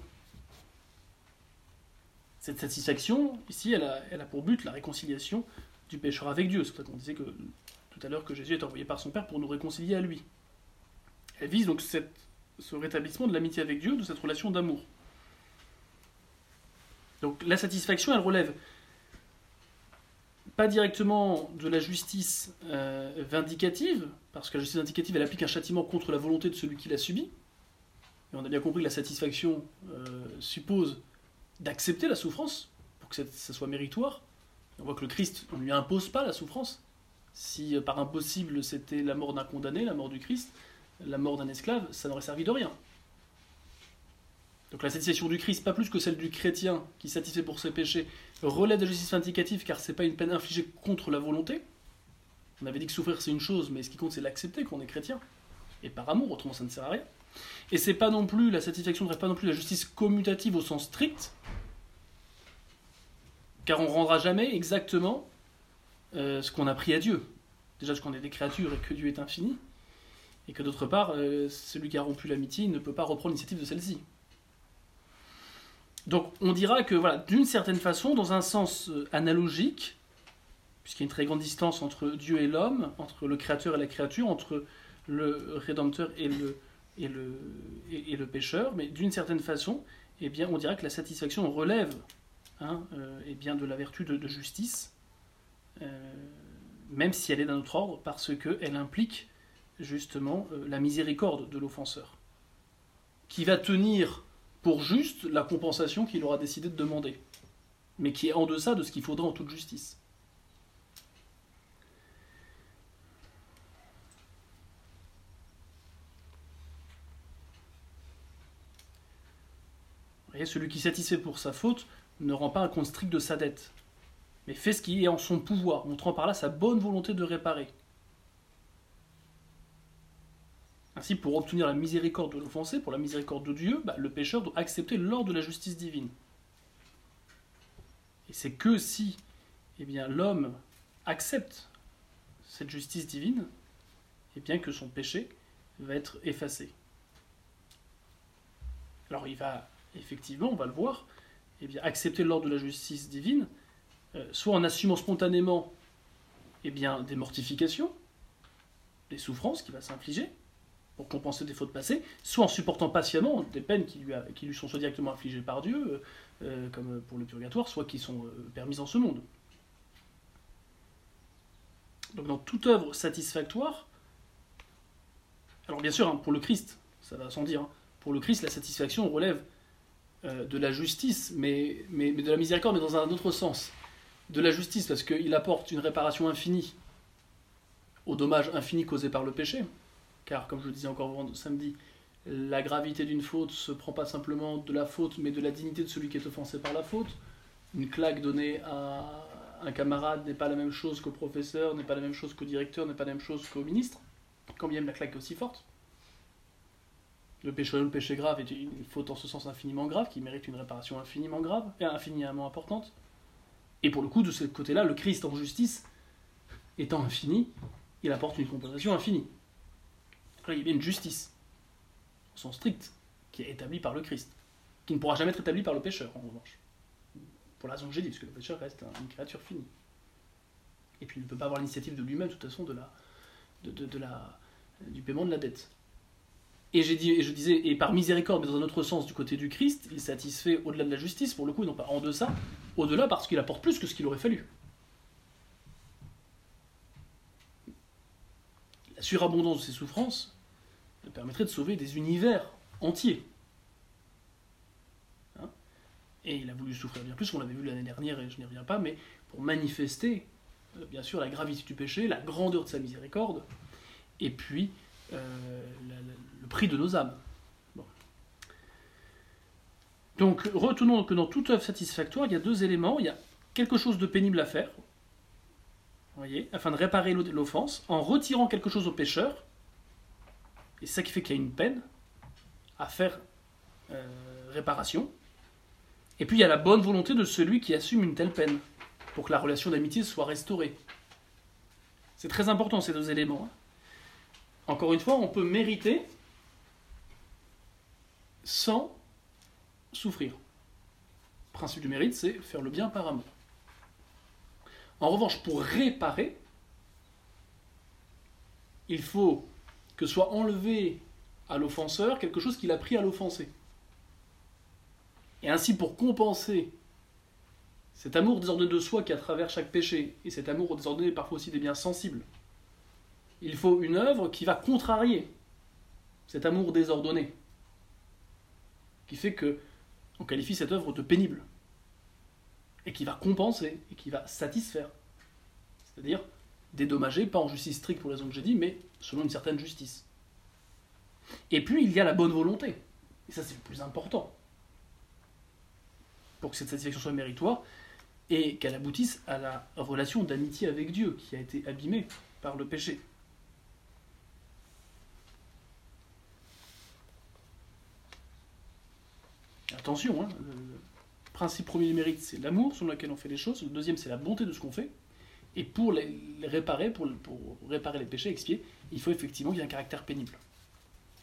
Cette satisfaction, ici, elle a, pour but la réconciliation du pécheur avec Dieu. C'est pour ça qu'on disait que, tout à l'heure que Jésus est envoyé par son Père pour nous réconcilier à lui. Elle vise donc ce rétablissement de l'amitié avec Dieu, de cette relation d'amour. Donc la satisfaction, elle relève pas directement de la justice euh, vindicative, parce que la justice vindicative, elle applique un châtiment contre la volonté de celui qui l'a subi. Et on a bien compris que la satisfaction euh, suppose d'accepter la souffrance pour que ça soit méritoire. On voit que le Christ, on ne lui impose pas la souffrance. Si euh, par impossible c'était la mort d'un condamné, la mort du Christ, la mort d'un esclave, ça n'aurait servi de rien. Donc la satisfaction du Christ, pas plus que celle du chrétien qui satisfait pour ses péchés, relève de la justice vindicative car c'est pas une peine infligée contre la volonté. On avait dit que souffrir c'est une chose, mais ce qui compte c'est l'accepter qu'on est chrétien. Et par amour, autrement ça ne sert à rien. Et c'est pas non plus, la satisfaction ne rêve pas non plus la justice commutative au sens strict, car on rendra jamais exactement euh, ce qu'on a pris à Dieu. Déjà, parce qu'on est des créatures et que Dieu est infini, et que d'autre part, euh, celui qui a rompu l'amitié ne peut pas reprendre l'initiative de celle-ci. Donc, on dira que, d'une certaine façon, dans un sens euh, analogique, puisqu'il y a une très grande distance entre Dieu et l'homme, entre le créateur et la créature, entre le rédempteur et le, et pécheur, mais d'une certaine façon, eh bien, on dira que la satisfaction relève hein, euh, eh bien, de la vertu de, justice, euh, même si elle est d'un autre ordre, parce qu'elle implique justement la miséricorde de l'offenseur, qui va tenir pour juste la compensation qu'il aura décidé de demander, mais qui est en deçà de ce qu'il faudra en toute justice. celui qui satisfait pour sa faute ne rend pas un compte strict de sa dette, mais fait ce qui est en son pouvoir, montrant par là sa bonne volonté de réparer. Ainsi, pour obtenir la miséricorde de l'offensé, pour la miséricorde de Dieu, bah, le pécheur doit accepter l'ordre de la justice divine. Et c'est que si eh bien, l'homme accepte cette justice divine, eh bien que son péché va être effacé. Alors il va effectivement, on va le voir, eh bien, accepter l'ordre de la justice divine, euh, soit en assumant spontanément eh bien, des mortifications, des souffrances qu'il va s'infliger, pour compenser des fautes passées, soit en supportant patiemment des peines qui lui, qui lui sont soit directement infligées par Dieu, euh, comme pour le purgatoire, soit qui sont permises en ce monde. Donc dans toute œuvre satisfactoire, alors bien sûr, hein, pour le Christ, ça va sans dire, hein, pour le Christ, la satisfaction relève euh, de la justice, mais, mais, de la miséricorde, mais dans un autre sens. De la justice, parce qu'il apporte une réparation infinie au dommage infini causé par le péché. Car, comme je le disais encore samedi, la gravité d'une faute se prend pas simplement de la faute, mais de la dignité de celui qui est offensé par la faute. Une claque donnée à un camarade n'est pas la même chose qu'au professeur, n'est pas la même chose qu'au directeur, n'est pas la même chose qu'au ministre, quand bien même la claque est aussi forte. Le péché, le péché grave est une faute en ce sens infiniment grave, qui mérite une réparation infiniment grave, et infiniment importante. Et pour le coup, de ce côté-là, le Christ en justice, étant infini, il apporte une compensation infinie. Il y a une justice, au sens strict, qui est établie par le Christ, qui ne pourra jamais être établie par le pécheur, en revanche. Pour la raison que j'ai dit, parce que le pécheur reste une créature finie. Et puis il ne peut pas avoir l'initiative de lui-même, de toute façon, de la, de, la, du paiement de la dette. Et, j'ai dit, et je disais, et par miséricorde, mais dans un autre sens, du côté du Christ, il satisfait au-delà de la justice, pour le coup, non pas en deçà, au-delà parce qu'il apporte plus que ce qu'il aurait fallu. Surabondance de ses souffrances permettrait de sauver des univers entiers. Hein et il a voulu souffrir bien plus, on l'avait vu l'année dernière et je n'y reviens pas, mais pour manifester, euh, bien sûr, la gravité du péché, la grandeur de sa miséricorde, et puis euh, le prix de nos âmes. Donc, retenons que dans toute œuvre satisfactoire, il y a deux éléments. Il y a quelque chose de pénible à faire, afin de réparer l'offense, en retirant quelque chose au pécheur. Et c'est ça qui fait qu'il y a une peine à faire euh, réparation. Et puis il y a la bonne volonté de celui qui assume une telle peine, pour que la relation d'amitié soit restaurée. C'est très important ces deux éléments. Hein. Encore une fois, on peut mériter sans souffrir. Le principe du mérite, c'est faire le bien par amour. En revanche, pour réparer, il faut que soit enlevé à l'offenseur quelque chose qu'il a pris à l'offenser. Et ainsi, pour compenser cet amour désordonné de soi qui à travers chaque péché, et cet amour désordonné parfois aussi des biens sensibles, il faut une œuvre qui va contrarier cet amour désordonné, qui fait que on qualifie cette œuvre de pénible, et qui va compenser, et qui va satisfaire. C'est-à-dire dédommager, pas en justice stricte pour les raisons que j'ai dit, mais selon une certaine justice. Et puis il y a la bonne volonté, et ça c'est le plus important, pour que cette satisfaction soit méritoire, et qu'elle aboutisse à la relation d'amitié avec Dieu, qui a été abîmée par le péché. Attention, hein, principe premier du mérite, c'est l'amour sur lequel on fait les choses. Le deuxième, c'est la bonté de ce qu'on fait. Et pour les, réparer, pour, réparer les péchés, expier, il faut effectivement qu'il y ait un caractère pénible.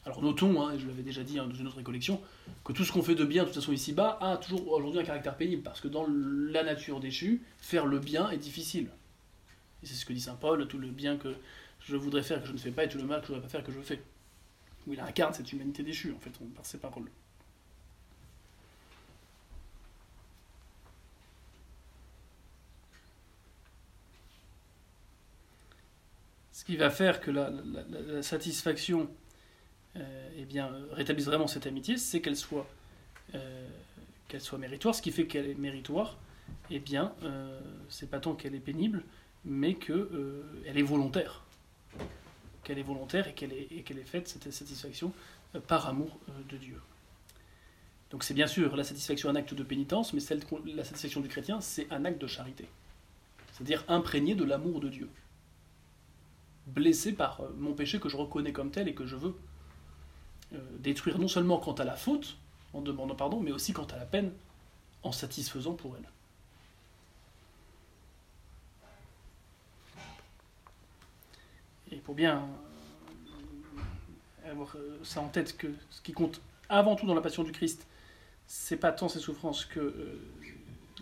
Alors notons, hein, je l'avais déjà dit hein, dans une autre récollection, que tout ce qu'on fait de bien, de toute façon ici-bas, a toujours aujourd'hui un caractère pénible, parce que dans la nature déchue, faire le bien est difficile. Et c'est ce que dit Saint Paul, tout le bien que je voudrais faire que je ne fais pas, et tout le mal que je ne voudrais pas faire que je fais. Où il incarne cette humanité déchue, en fait, par ses paroles. Qui va faire que la, satisfaction euh, eh bien, rétablisse vraiment cette amitié, c'est qu'elle soit, euh, qu'elle soit méritoire. Ce qui fait qu'elle est méritoire, eh bien, euh, c'est pas tant qu'elle est pénible, mais qu'elle elle est volontaire. Qu'elle est volontaire et qu'elle est, est faite, cette satisfaction, par amour de Dieu. Donc c'est bien sûr la satisfaction un acte de pénitence, mais celle, la satisfaction du chrétien, c'est un acte de charité. C'est-à-dire imprégné de l'amour de Dieu blessé par euh, mon péché que je reconnais comme tel et que je veux euh, détruire non seulement quant à la faute, en demandant pardon, mais aussi quant à la peine, en satisfaisant pour elle. Et pour bien euh, avoir ça en tête, que ce qui compte avant tout dans la passion du Christ, c'est pas tant ses souffrances que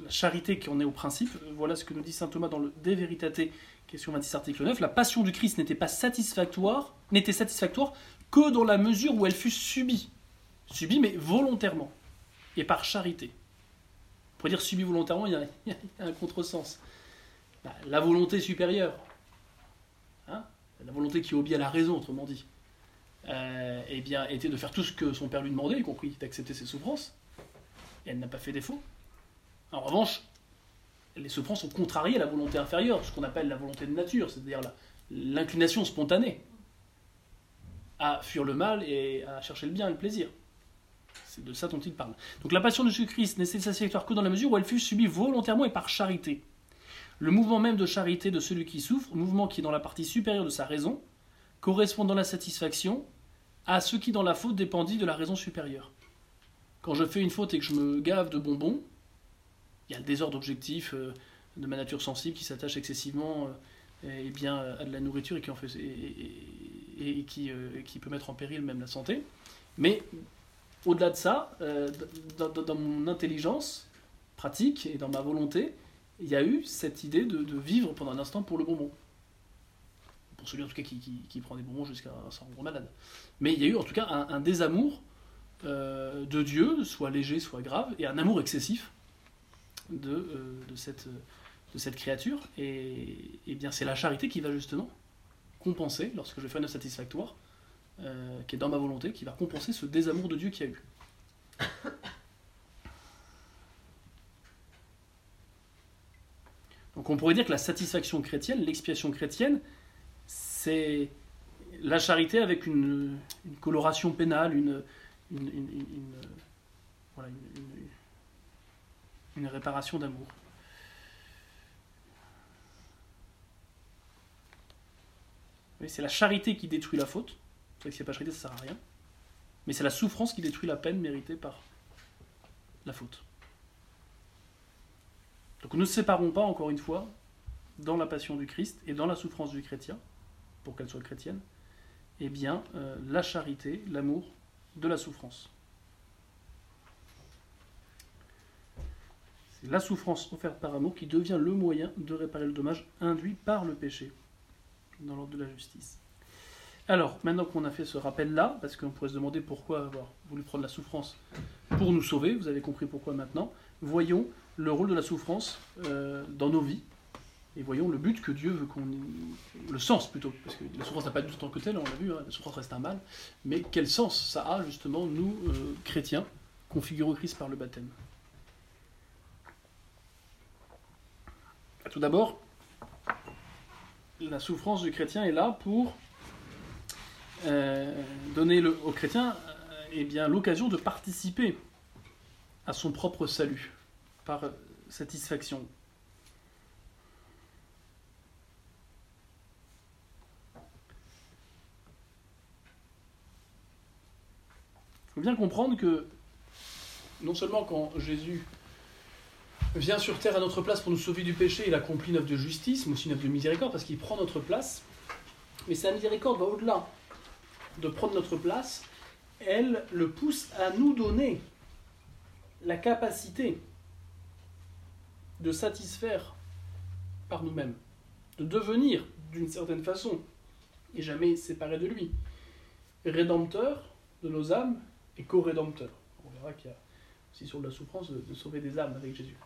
la charité qui en est au principe. Voilà ce que nous dit saint Thomas dans le De Veritate Question 26, article 9. La passion du Christ n'était pas satisfactoire, n'était satisfactoire que dans la mesure où elle fut subie. Subie, mais volontairement, et par charité. Pour dire subie volontairement, <laughs> il y a, un contresens. Bah, la volonté supérieure, hein, la volonté qui obéit à la raison, autrement dit, euh, eh bien, était de faire tout ce que son père lui demandait, y compris d'accepter ses souffrances. Et elle n'a pas fait défaut. En revanche, les souffrances ont contrarié la volonté inférieure, ce qu'on appelle la volonté de nature, c'est-à-dire l'inclination spontanée à fuir le mal et à chercher le bien et le plaisir. C'est de ça dont il parle. Donc la passion de Jésus-Christ n'est satisfactoire que dans la mesure où elle fut subie volontairement et par charité. Le mouvement même de charité de celui qui souffre, mouvement qui est dans la partie supérieure de sa raison, correspond dans la satisfaction à ce qui dans la faute dépendit de la raison supérieure. Quand je fais une faute et que je me gave de bonbons, il y a le désordre objectif euh, de ma nature sensible qui s'attache excessivement euh, et bien, à de la nourriture et qui, en fait, et, qui, euh, peut mettre en péril même la santé. Mais au-delà de ça, dans, mon intelligence pratique et dans ma volonté, il y a eu cette idée de, vivre pendant un instant pour le bonbon. Pour celui en tout cas qui, qui, prend des bonbons jusqu'à s'en rendre malade. Mais il y a eu en tout cas un, désamour de Dieu, soit léger, soit grave, et un amour excessif de, euh, de, cette, créature. Et, et bien c'est la charité qui va justement compenser, lorsque je fais une satisfactoire, euh, qui est dans ma volonté, qui va compenser ce désamour de Dieu qu'il y a eu. Donc on pourrait dire que la satisfaction chrétienne, l'expiation chrétienne, c'est la charité avec une, coloration pénale, une, une réparation d'amour. c'est la charité qui détruit la faute. C'est vrai que s'il n'y a pas charité, ça ne sert à rien. Mais c'est la souffrance qui détruit la peine méritée par la faute. Donc ne séparons pas, encore une fois, dans la passion du Christ et dans la souffrance du chrétien, pour qu'elle soit chrétienne, eh bien, euh, la charité, l'amour de la souffrance. C'est la souffrance offerte par amour qui devient le moyen de réparer le dommage induit par le péché dans l'ordre de la justice. Alors, maintenant qu'on a fait ce rappel-là, parce qu'on pourrait se demander pourquoi avoir voulu prendre la souffrance pour nous sauver, vous avez compris pourquoi maintenant, voyons le rôle de la souffrance euh, dans nos vies, et voyons le but que Dieu veut qu'on ait, le sens plutôt, parce que la souffrance n'a pas du tout tant que tel, on l'a vu, hein, la souffrance reste un mal, mais quel sens ça a justement, nous, euh, chrétiens, configurés au Christ par le baptême? Tout d'abord, la souffrance du chrétien est là pour euh, donner au chrétien euh, eh l'occasion de participer à son propre salut par satisfaction. Il faut bien comprendre que non seulement quand Jésus vient sur terre à notre place pour nous sauver du péché, il accomplit une œuvre de justice, mais aussi une œuvre de miséricorde, parce qu'il prend notre place. Mais sa miséricorde va au-delà de prendre notre place, elle le pousse à nous donner la capacité de satisfaire par nous-mêmes, de devenir d'une certaine façon, et jamais séparé de lui, rédempteur de nos âmes et co-rédempteur. On verra qu'il y a aussi sur la souffrance de sauver des âmes avec Jésus.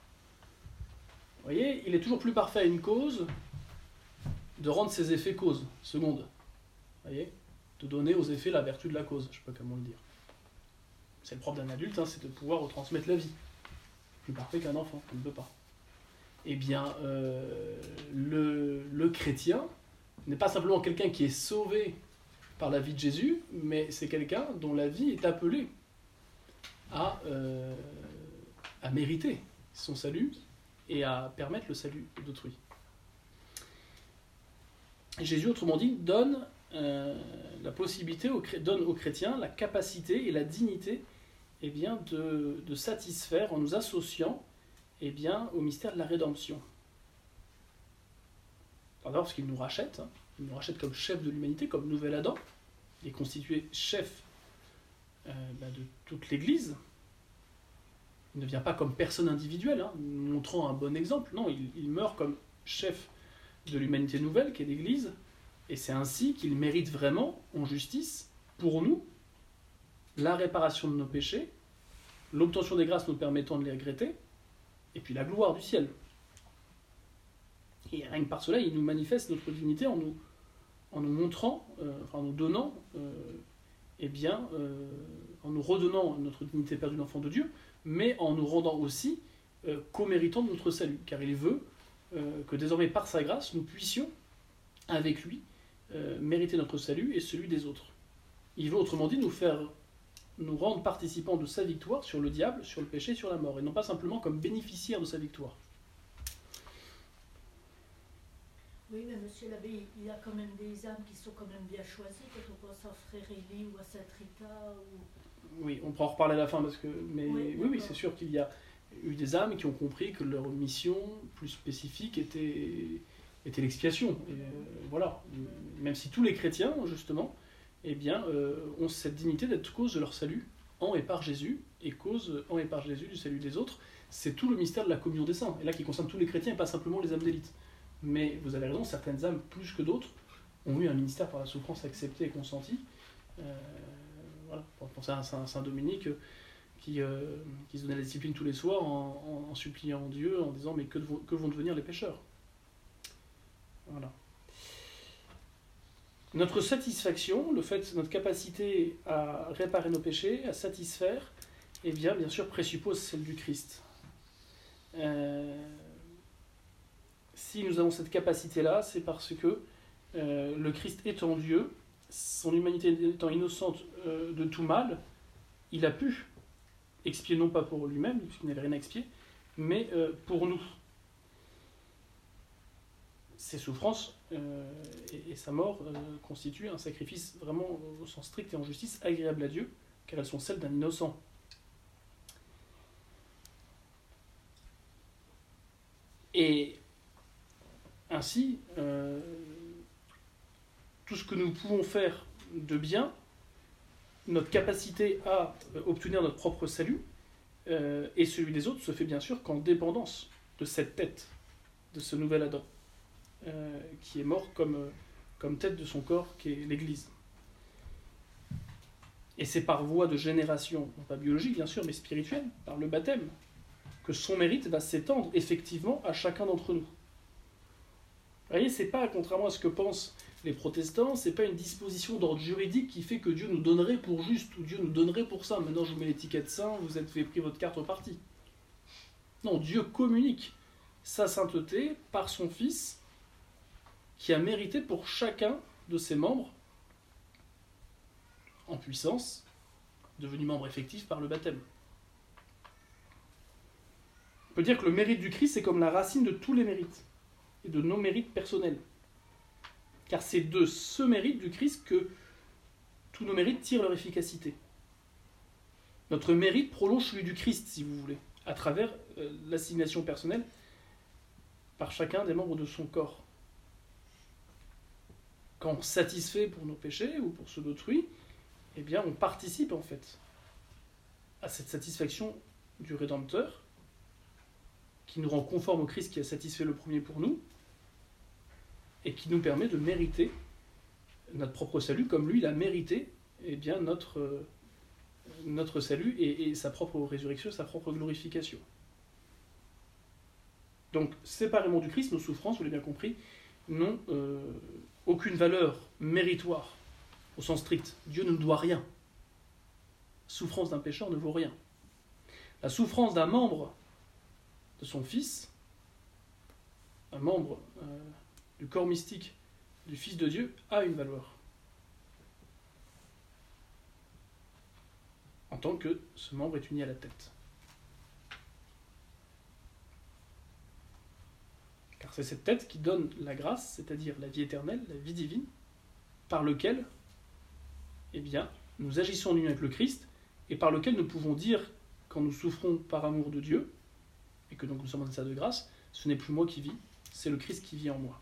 Vous voyez, il est toujours plus parfait à une cause de rendre ses effets cause, seconde. Vous voyez De donner aux effets la vertu de la cause, je ne sais pas comment le dire. C'est le propre d'un adulte, hein, c'est de pouvoir retransmettre la vie. Plus parfait qu'un enfant, on ne peut pas. Eh bien, euh, le, chrétien n'est pas simplement quelqu'un qui est sauvé par la vie de Jésus, mais c'est quelqu'un dont la vie est appelée à, euh, à mériter son salut et à permettre le salut d'autrui. Jésus, autrement dit, donne euh, la possibilité, donne aux chrétiens la capacité et la dignité eh bien, de, de satisfaire en nous associant eh bien, au mystère de la rédemption. D'abord parce qu'il nous rachète, hein. il nous rachète comme chef de l'humanité, comme nouvel Adam, il est constitué chef euh, bah, de toute l'Église, il ne vient pas comme personne individuelle, hein, montrant un bon exemple. Non, il, meurt comme chef de l'humanité nouvelle, qui est l'Église, et c'est ainsi qu'il mérite vraiment, en justice, pour nous la réparation de nos péchés, l'obtention des grâces nous permettant de les regretter, et puis la gloire du ciel. Et rien que par cela, il nous manifeste notre dignité en nous, en nous montrant, euh, en nous donnant, euh, eh bien, euh, en nous redonnant notre dignité perdue d'enfant de Dieu, mais en nous rendant aussi co-méritants de notre salut, car il veut que désormais par sa grâce, nous puissions, avec lui, mériter notre salut et celui des autres. Il veut autrement dit nous faire nous rendre participants de sa victoire sur le diable, sur le péché, sur la mort, et non pas simplement comme bénéficiaires de sa victoire. Oui, mais monsieur l'abbé, il y a quand même des âmes qui sont quand même bien choisies, quand on pense à Frère Élie ou à Sainte Rita. Ou... Oui, on pourra en reparler à la fin, parce que, mais oui, oui, c'est sûr qu'il y a eu des âmes qui ont compris que leur mission plus spécifique était, était l'expiation. Et euh, voilà, même si tous les chrétiens, justement, eh bien, euh, ont cette dignité d'être cause de leur salut en et par Jésus, et cause en et par Jésus du salut des autres. C'est tout le mystère de la communion des saints, et là qui concerne tous les chrétiens et pas simplement les âmes d'élite. Mais vous avez raison, certaines âmes, plus que d'autres, ont eu un ministère par la souffrance accepté et consenti. Euh, voilà, penser à un Saint, Dominique qui, euh, qui, se donnait la discipline tous les soirs en, suppliant Dieu, en disant Mais que, que vont devenir les pécheurs Voilà notre satisfaction, le fait, notre capacité à réparer nos péchés, à satisfaire, eh bien, bien sûr, présuppose celle du Christ. Euh, si nous avons cette capacité-là, c'est parce que euh, le Christ étant Dieu, son humanité étant innocente euh, de tout mal, il a pu expier non pas pour lui-même, puisqu'il n'avait rien à expier, mais pour nous ses souffrances euh, et, sa mort euh, constituent un sacrifice vraiment au sens strict et en justice agréable à Dieu, car elles sont celles d'un innocent. Et ainsi, euh, tout ce que nous pouvons faire de bien, notre capacité à obtenir notre propre salut et celui des autres se fait bien sûr qu'en dépendance de cette tête, de ce nouvel Adam. Euh, qui est mort comme, euh, comme tête de son corps, qui est l'Église. Et c'est par voie de génération, pas biologique bien sûr, mais spirituelle, par le baptême, que son mérite va s'étendre effectivement à chacun d'entre nous. Vous voyez, c'est pas, contrairement à ce que pensent les protestants, c'est pas une disposition d'ordre juridique qui fait que Dieu nous donnerait pour juste ou Dieu nous donnerait pour ça. Maintenant, je vous mets l'étiquette saint, vous fait pris votre carte au parti. Non, Dieu communique sa sainteté par son Fils qui a mérité pour chacun de ses membres, en puissance, devenu membre effectif par le baptême. On peut dire que le mérite du Christ, c'est comme la racine de tous les mérites, et de nos mérites personnels. Car c'est de ce mérite du Christ que tous nos mérites tirent leur efficacité. Notre mérite prolonge celui du Christ, si vous voulez, à travers euh, l'assignation personnelle par chacun des membres de son corps quand on satisfait pour nos péchés ou pour ceux d'autrui, eh bien on participe en fait à cette satisfaction du Rédempteur, qui nous rend conforme au Christ qui a satisfait le premier pour nous, et qui nous permet de mériter notre propre salut, comme lui, il a mérité eh bien, notre, euh, notre salut et, sa propre résurrection, sa propre glorification. Donc, séparément du Christ, nos souffrances, vous l'avez bien compris, n'ont euh, aucune valeur méritoire au sens strict. Dieu ne nous doit rien. souffrance d'un pécheur ne vaut rien. La souffrance d'un membre de son fils, un membre euh, du corps mystique du Fils de Dieu, a une valeur. En tant que ce membre est uni à la tête. c'est cette tête qui donne la grâce, c'est-à-dire la vie éternelle, la vie divine, par lequel, eh bien, nous agissons en union avec le Christ, et par lequel nous pouvons dire, quand nous souffrons par amour de Dieu, et que donc nous sommes en état de grâce, ce n'est plus moi qui vis, c'est le Christ qui vit en moi.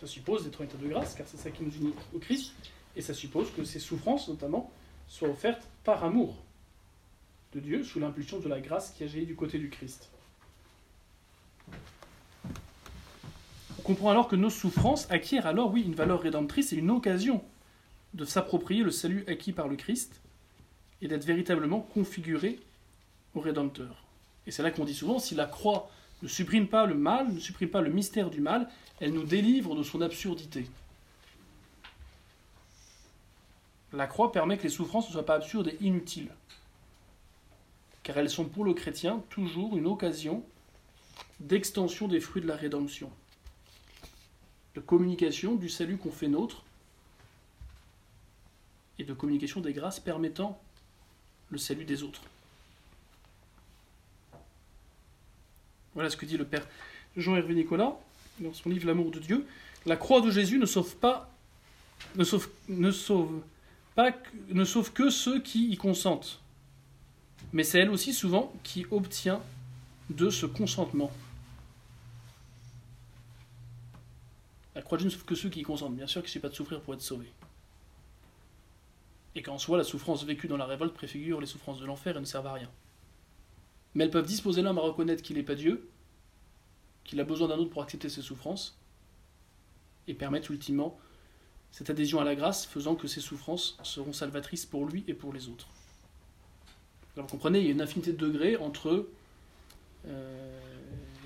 Ça suppose d'être en état de grâce, car c'est ça qui nous unit au Christ, et ça suppose que ces souffrances, notamment, soient offertes par amour de Dieu sous l'impulsion de la grâce qui agit du côté du Christ. On comprend alors que nos souffrances acquièrent alors, oui, une valeur rédemptrice et une occasion de s'approprier le salut acquis par le Christ et d'être véritablement configuré au Rédempteur. Et c'est là qu'on dit souvent, si la croix ne supprime pas le mal, ne supprime pas le mystère du mal, elle nous délivre de son absurdité. La croix permet que les souffrances ne soient pas absurdes et inutiles, car elles sont pour le chrétien toujours une occasion d'extension des fruits de la rédemption, de communication du salut qu'on fait nôtre et de communication des grâces permettant le salut des autres. Voilà ce que dit le Père Jean-Hervé Nicolas dans son livre L'amour de Dieu. La croix de Jésus ne sauve pas, ne sauve, ne sauve pas, ne sauve que ceux qui y consentent. Mais c'est elle aussi souvent qui obtient de ce consentement. La croix de Jésus ne sauve que ceux qui y consentent. Bien sûr qu'il ne suffit pas de souffrir pour être sauvé. Et qu'en soi, la souffrance vécue dans la révolte préfigure les souffrances de l'enfer et ne sert à rien. Mais elles peuvent disposer l'homme à reconnaître qu'il n'est pas Dieu, qu'il a besoin d'un autre pour accepter ses souffrances, et permettre ultimement cette adhésion à la grâce, faisant que ses souffrances seront salvatrices pour lui et pour les autres. Alors comprenez, il y a une infinité de degrés entre euh,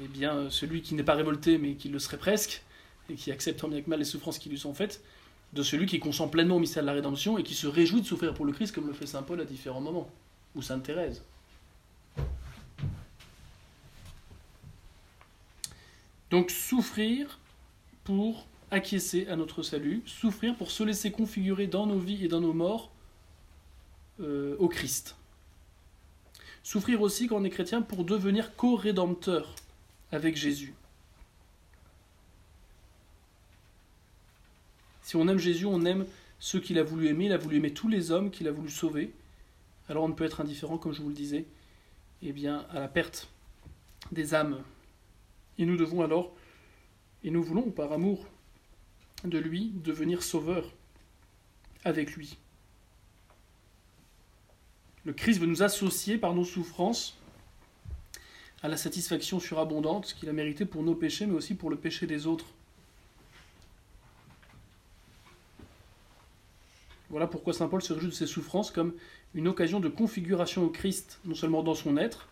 eh bien, celui qui n'est pas révolté mais qui le serait presque, et qui accepte tant bien que mal les souffrances qui lui sont faites, de celui qui consent pleinement au mystère de la rédemption et qui se réjouit de souffrir pour le Christ comme le fait Saint Paul à différents moments, ou Sainte Thérèse. Donc souffrir pour acquiescer à notre salut, souffrir pour se laisser configurer dans nos vies et dans nos morts euh, au Christ. Souffrir aussi quand on est chrétien pour devenir co-rédempteur avec Jésus. Si on aime Jésus, on aime ceux qu'il a voulu aimer, il a voulu aimer tous les hommes qu'il a voulu sauver. Alors on ne peut être indifférent, comme je vous le disais, eh bien, à la perte des âmes. Et nous devons alors, et nous voulons par amour de lui, devenir sauveurs avec lui. Le Christ veut nous associer par nos souffrances à la satisfaction surabondante qu'il a méritée pour nos péchés, mais aussi pour le péché des autres. Voilà pourquoi Saint Paul se réjouit de ses souffrances comme une occasion de configuration au Christ, non seulement dans son être.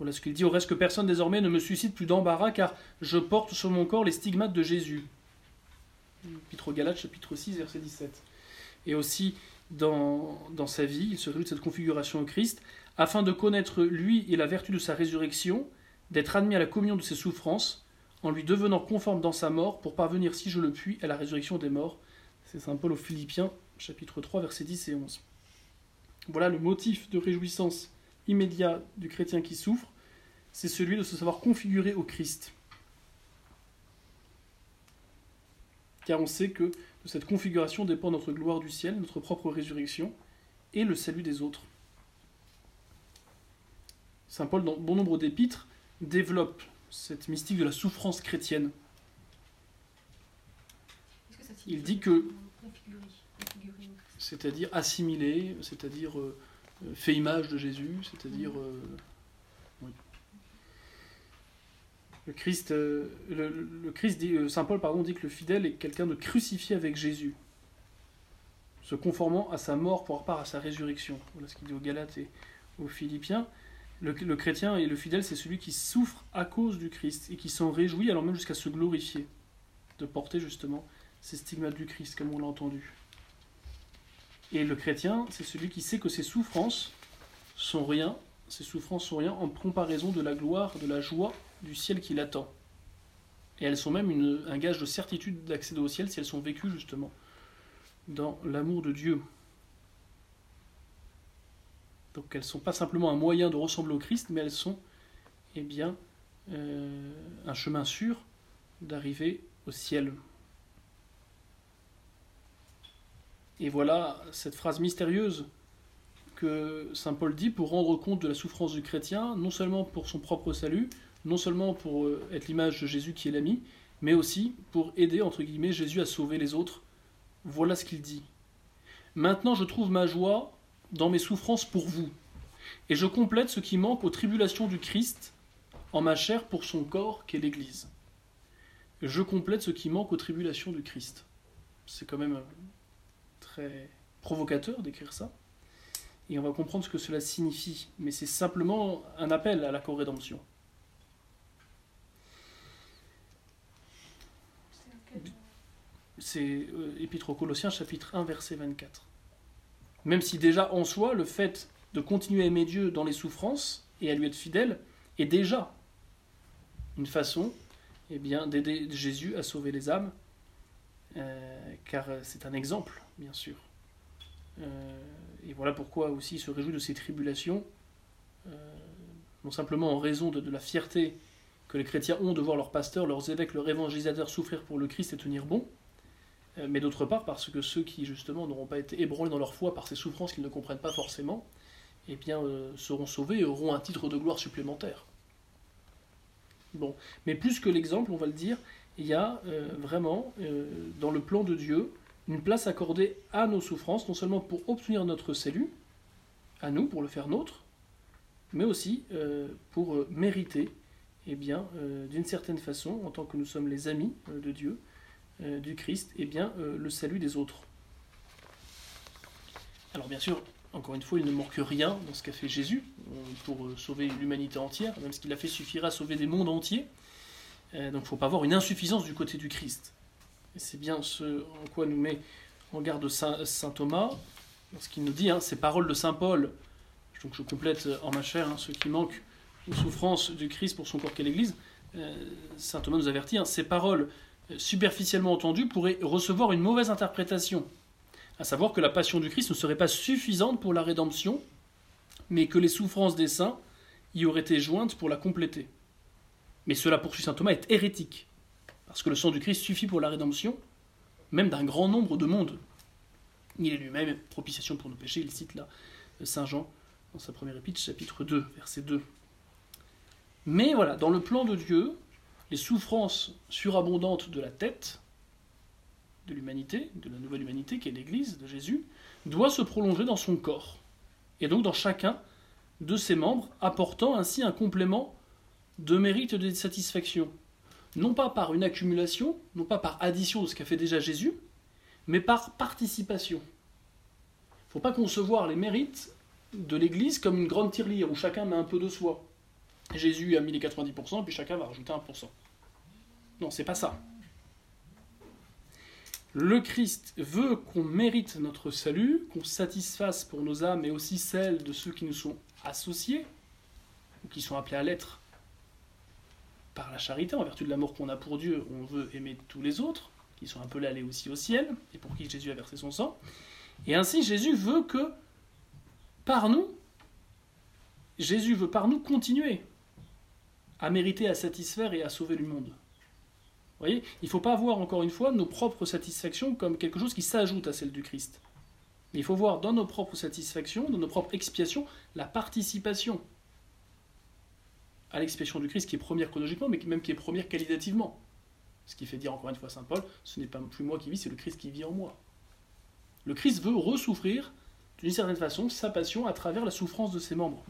Voilà ce qu'il dit, au reste que personne désormais ne me suscite plus d'embarras, car je porte sur mon corps les stigmates de Jésus. Galates, chapitre 6, verset 17. Et aussi, dans, dans sa vie, il se réjouit de cette configuration au Christ, afin de connaître lui et la vertu de sa résurrection, d'être admis à la communion de ses souffrances, en lui devenant conforme dans sa mort, pour parvenir, si je le puis, à la résurrection des morts. C'est Saint Paul aux Philippiens, chapitre 3, versets 10 et 11. Voilà le motif de réjouissance immédiat du chrétien qui souffre, c'est celui de se savoir configurer au Christ. Car on sait que de cette configuration dépend notre gloire du ciel, notre propre résurrection et le salut des autres. Saint Paul, dans bon nombre d'épîtres, développe cette mystique de la souffrance chrétienne. Il dit que c'est-à-dire assimilé, c'est-à-dire euh, fait image de Jésus, c'est-à-dire. Euh, le Christ, le, Christ dit, Saint Paul pardon, dit que le fidèle est quelqu'un de crucifié avec Jésus, se conformant à sa mort pour part à sa résurrection. Voilà ce qu'il dit aux Galates et aux Philippiens. Le, le chrétien et le fidèle, c'est celui qui souffre à cause du Christ et qui s'en réjouit, alors même jusqu'à se glorifier, de porter justement ces stigmates du Christ, comme on l'a entendu. Et le chrétien, c'est celui qui sait que ses souffrances sont rien, ses souffrances sont rien en comparaison de la gloire, de la joie du ciel qui l'attend. Et elles sont même un gage de certitude d'accéder au ciel si elles sont vécues justement dans l'amour de Dieu. Donc elles ne sont pas simplement un moyen de ressembler au Christ, mais elles sont eh bien, euh, un chemin sûr d'arriver au ciel. Et voilà cette phrase mystérieuse que Saint Paul dit pour rendre compte de la souffrance du chrétien, non seulement pour son propre salut, non seulement pour euh, être l'image de Jésus qui est l'ami, mais aussi pour aider, entre guillemets, Jésus à sauver les autres. Voilà ce qu'il dit. Maintenant je trouve ma joie dans mes souffrances pour vous, et je complète ce qui manque aux tribulations du Christ en ma chair pour son corps qu'est l'Église. je complète ce qui manque aux tribulations du Christ. C'est quand même très provocateur d'écrire ça. Et on va comprendre ce que cela signifie. Mais c'est simplement un appel à la co-rédemption. C'est euh, Épître aux Colossiens, chapitre 1, verset 24. Même si déjà en soi, le fait de continuer à aimer Dieu dans les souffrances et à lui être fidèle est déjà une façon eh bien, d'aider Jésus à sauver les âmes, euh, car c'est un exemple, bien sûr. Euh, et voilà pourquoi aussi il se réjouit de ces tribulations, euh, non simplement en raison de, la fierté que les chrétiens ont de voir leurs pasteurs, leurs évêques, leurs évangélisateurs souffrir pour le Christ et tenir bon, mais d'autre part parce que ceux qui justement n'auront pas été ébranlés dans leur foi par ces souffrances qu'ils ne comprennent pas forcément, eh bien, seront sauvés et auront un titre de gloire supplémentaire. Bon, mais plus que l'exemple, on va le dire, il y a vraiment dans le plan de Dieu une place accordée à nos souffrances, non seulement pour obtenir notre salut, à nous, pour le faire nôtre, mais aussi euh, pour euh, mériter, eh bien, euh, d'une certaine façon, en tant que nous sommes les amis de Dieu, du Christ, eh bien, le salut des autres. Alors bien sûr, encore une fois, il ne manque rien dans ce qu'a fait Jésus pour sauver l'humanité entière, même ce qu'il a fait suffira à sauver des mondes entiers. donc il ne faut pas avoir une insuffisance du côté du Christ. C'est bien ce en quoi nous met en garde Saint, Thomas, lorsqu'il nous dit, hein, ces paroles de Saint Paul, donc je complète en ma chair hein, ce qui manque aux souffrances du Christ pour son corps qu'est l'Église, euh, Saint Thomas nous avertit, hein, ces paroles euh, superficiellement entendues pourraient recevoir une mauvaise interprétation, à savoir que la passion du Christ ne serait pas suffisante pour la rédemption, mais que les souffrances des saints y auraient été jointes pour la compléter. Mais cela, poursuit Saint Thomas, est hérétique. Parce que le sang du Christ suffit pour la rédemption, même d'un grand nombre de mondes. Il est lui-même propitiation pour nos péchés, il cite là euh, Saint Jean dans sa première épître, chapitre 2, verset 2. Mais voilà, dans le plan de Dieu, les souffrances surabondantes de la tête, de l'humanité, de la nouvelle humanité qui est l'Église de Jésus, doivent se prolonger dans son corps, et donc dans chacun de ses membres, apportant ainsi un complément de mérite et de satisfaction non pas par une accumulation, non pas par addition de ce qu'a fait déjà Jésus, mais par participation. Il ne faut pas concevoir les mérites de l'Église comme une grande tirelire où chacun met un peu de soi. Jésus a mis les 90%, puis chacun va rajouter 1%. Non, c'est pas ça. Le Christ veut qu'on mérite notre salut, qu'on satisfasse pour nos âmes et aussi celles de ceux qui nous sont associés, ou qui sont appelés à l'être par la charité, en vertu de l'amour qu'on a pour Dieu, on veut aimer tous les autres, qui sont un peu l'aller aussi au ciel, et pour qui Jésus a versé son sang. Et ainsi, Jésus veut que, par nous, Jésus veut par nous continuer à mériter, à satisfaire et à sauver le monde. Vous voyez, il ne faut pas voir encore une fois nos propres satisfactions comme quelque chose qui s'ajoute à celle du Christ. il faut voir dans nos propres satisfactions, dans nos propres expiations, la participation à l'expiation du Christ qui est première chronologiquement, mais même qui est première qualitativement. Ce qui fait dire encore une fois Saint Paul, ce n'est pas plus moi qui vis, c'est le Christ qui vit en moi. Le Christ veut ressouffrir, d'une certaine façon, sa passion à travers la souffrance de ses membres.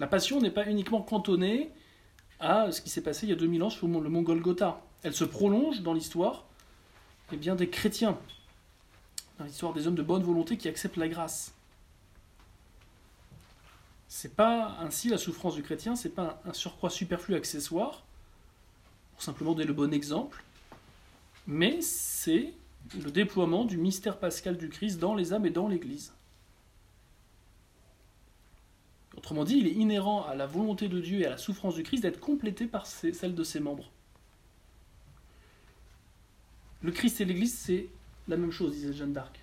La passion n'est pas uniquement cantonnée à ce qui s'est passé il y a 2000 ans sur le mont Golgotha. Elle se prolonge dans l'histoire eh bien, des chrétiens, dans l'histoire des hommes de bonne volonté qui acceptent la grâce. C'est pas ainsi la souffrance du chrétien, c'est pas un surcroît superflu accessoire, pour simplement donner le bon exemple, mais c'est le déploiement du mystère pascal du Christ dans les âmes et dans l'Église. Autrement dit, il est inhérent à la volonté de Dieu et à la souffrance du Christ d'être complété par celle de ses membres. Le Christ et l'Église, c'est la même chose, disait Jeanne d'Arc.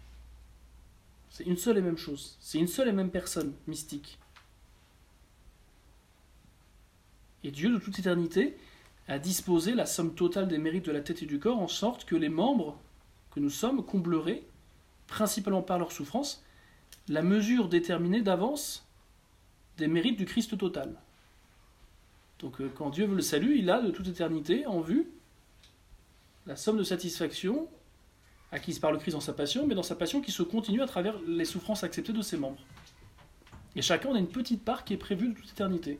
C'est une seule et même chose. C'est une seule et même personne mystique. Et Dieu, de toute éternité, a disposé la somme totale des mérites de la tête et du corps en sorte que les membres que nous sommes combleraient, principalement par leur souffrance, la mesure déterminée d'avance des mérites du Christ total. Donc euh, quand Dieu veut le salut, il a de toute éternité en vue la somme de satisfaction acquise par le Christ dans sa passion, mais dans sa passion qui se continue à travers les souffrances acceptées de ses membres. Et chacun a une petite part qui est prévue de toute éternité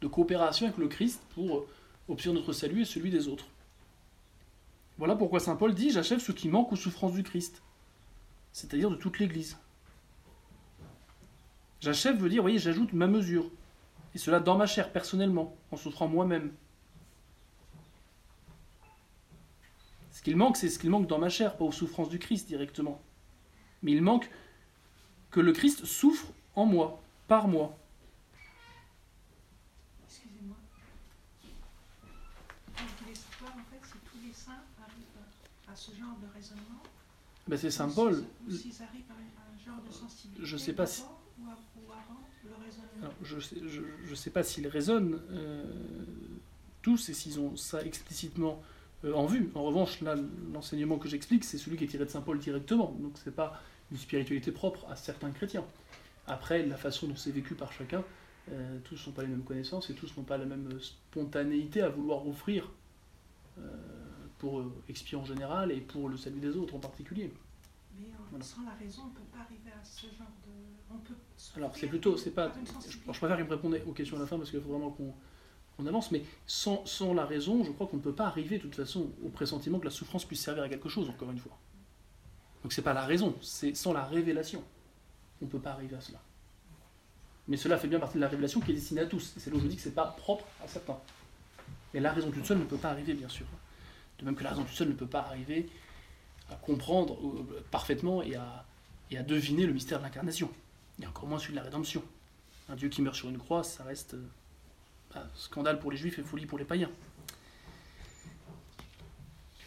de coopération avec le Christ pour obtenir notre salut et celui des autres. Voilà pourquoi Saint Paul dit J'achève ce qui manque aux souffrances du Christ, c'est-à-dire de toute l'Église. J'achève veut dire, voyez, j'ajoute ma mesure, et cela dans ma chair, personnellement, en souffrant moi-même. Ce qu'il manque, c'est ce qu'il manque dans ma chair, pas aux souffrances du Christ directement. Mais il manque que le Christ souffre en moi, par moi. Excusez-moi. Quand vous voulez savoir, en fait, si tous les saints arrivent à ce genre de raisonnement. Ben c'est Saint ou Paul. s'ils- ou S'ils arrivent à genre de sensibilité. Je sais pas si-. Alors, je ne sais, je, je sais pas s'ils raisonnent euh, tous et s'ils ont ça explicitement euh, en vue. En revanche, là, l'enseignement que j'explique, c'est celui qui est tiré de Saint Paul directement. Donc, c'est pas une spiritualité propre à certains chrétiens. Après, la façon dont c'est vécu par chacun, euh, tous n'ont pas les mêmes connaissances et tous n'ont pas la même spontanéité à vouloir offrir pour euh, expier en général et pour le salut des autres en particulier. Mais euh, Voilà. sans la raison, on ne peut pas arriver à ce genre de. On peut Alors c'est plutôt, c'est pas. Je, sensibilité. alors, je préfère qu'il me réponde aux questions à la fin parce qu'il faut vraiment qu'on avance, mais sans, sans la raison, je crois qu'on ne peut pas arriver de toute façon au pressentiment que la souffrance puisse servir à quelque chose, encore une fois. Donc c'est pas la raison, c'est sans la révélation. On ne peut pas arriver à cela. Mais cela fait bien partie de la révélation qui est destinée à tous. C'est là où je dis que c'est pas propre à certains. Mais la raison toute seule ne peut pas arriver, bien sûr. Même que la raison toute ne peut pas arriver à comprendre euh, parfaitement et à, et à deviner le mystère de l'incarnation. Et encore moins celui de la rédemption. Un Dieu qui meurt sur une croix, ça reste euh, bah, scandale pour les juifs et folie pour les païens.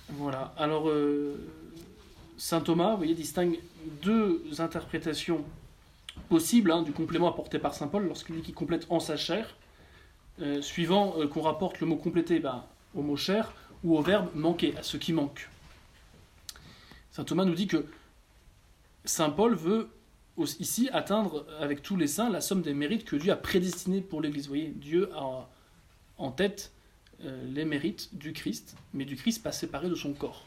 Voilà. Alors, euh, saint Thomas, vous voyez, distingue deux interprétations possibles hein, du complément apporté par saint Paul lorsqu'il dit qu'il complète en sa chair, suivant qu'on rapporte le mot complété ben, au mot chair ou au verbe manquer, à ce qui manque. Saint Thomas nous dit que saint Paul veut ici atteindre avec tous les saints la somme des mérites que Dieu a prédestinés pour l'Église. Voyez, Dieu a en tête euh, les mérites du Christ, mais du Christ pas séparé de son corps.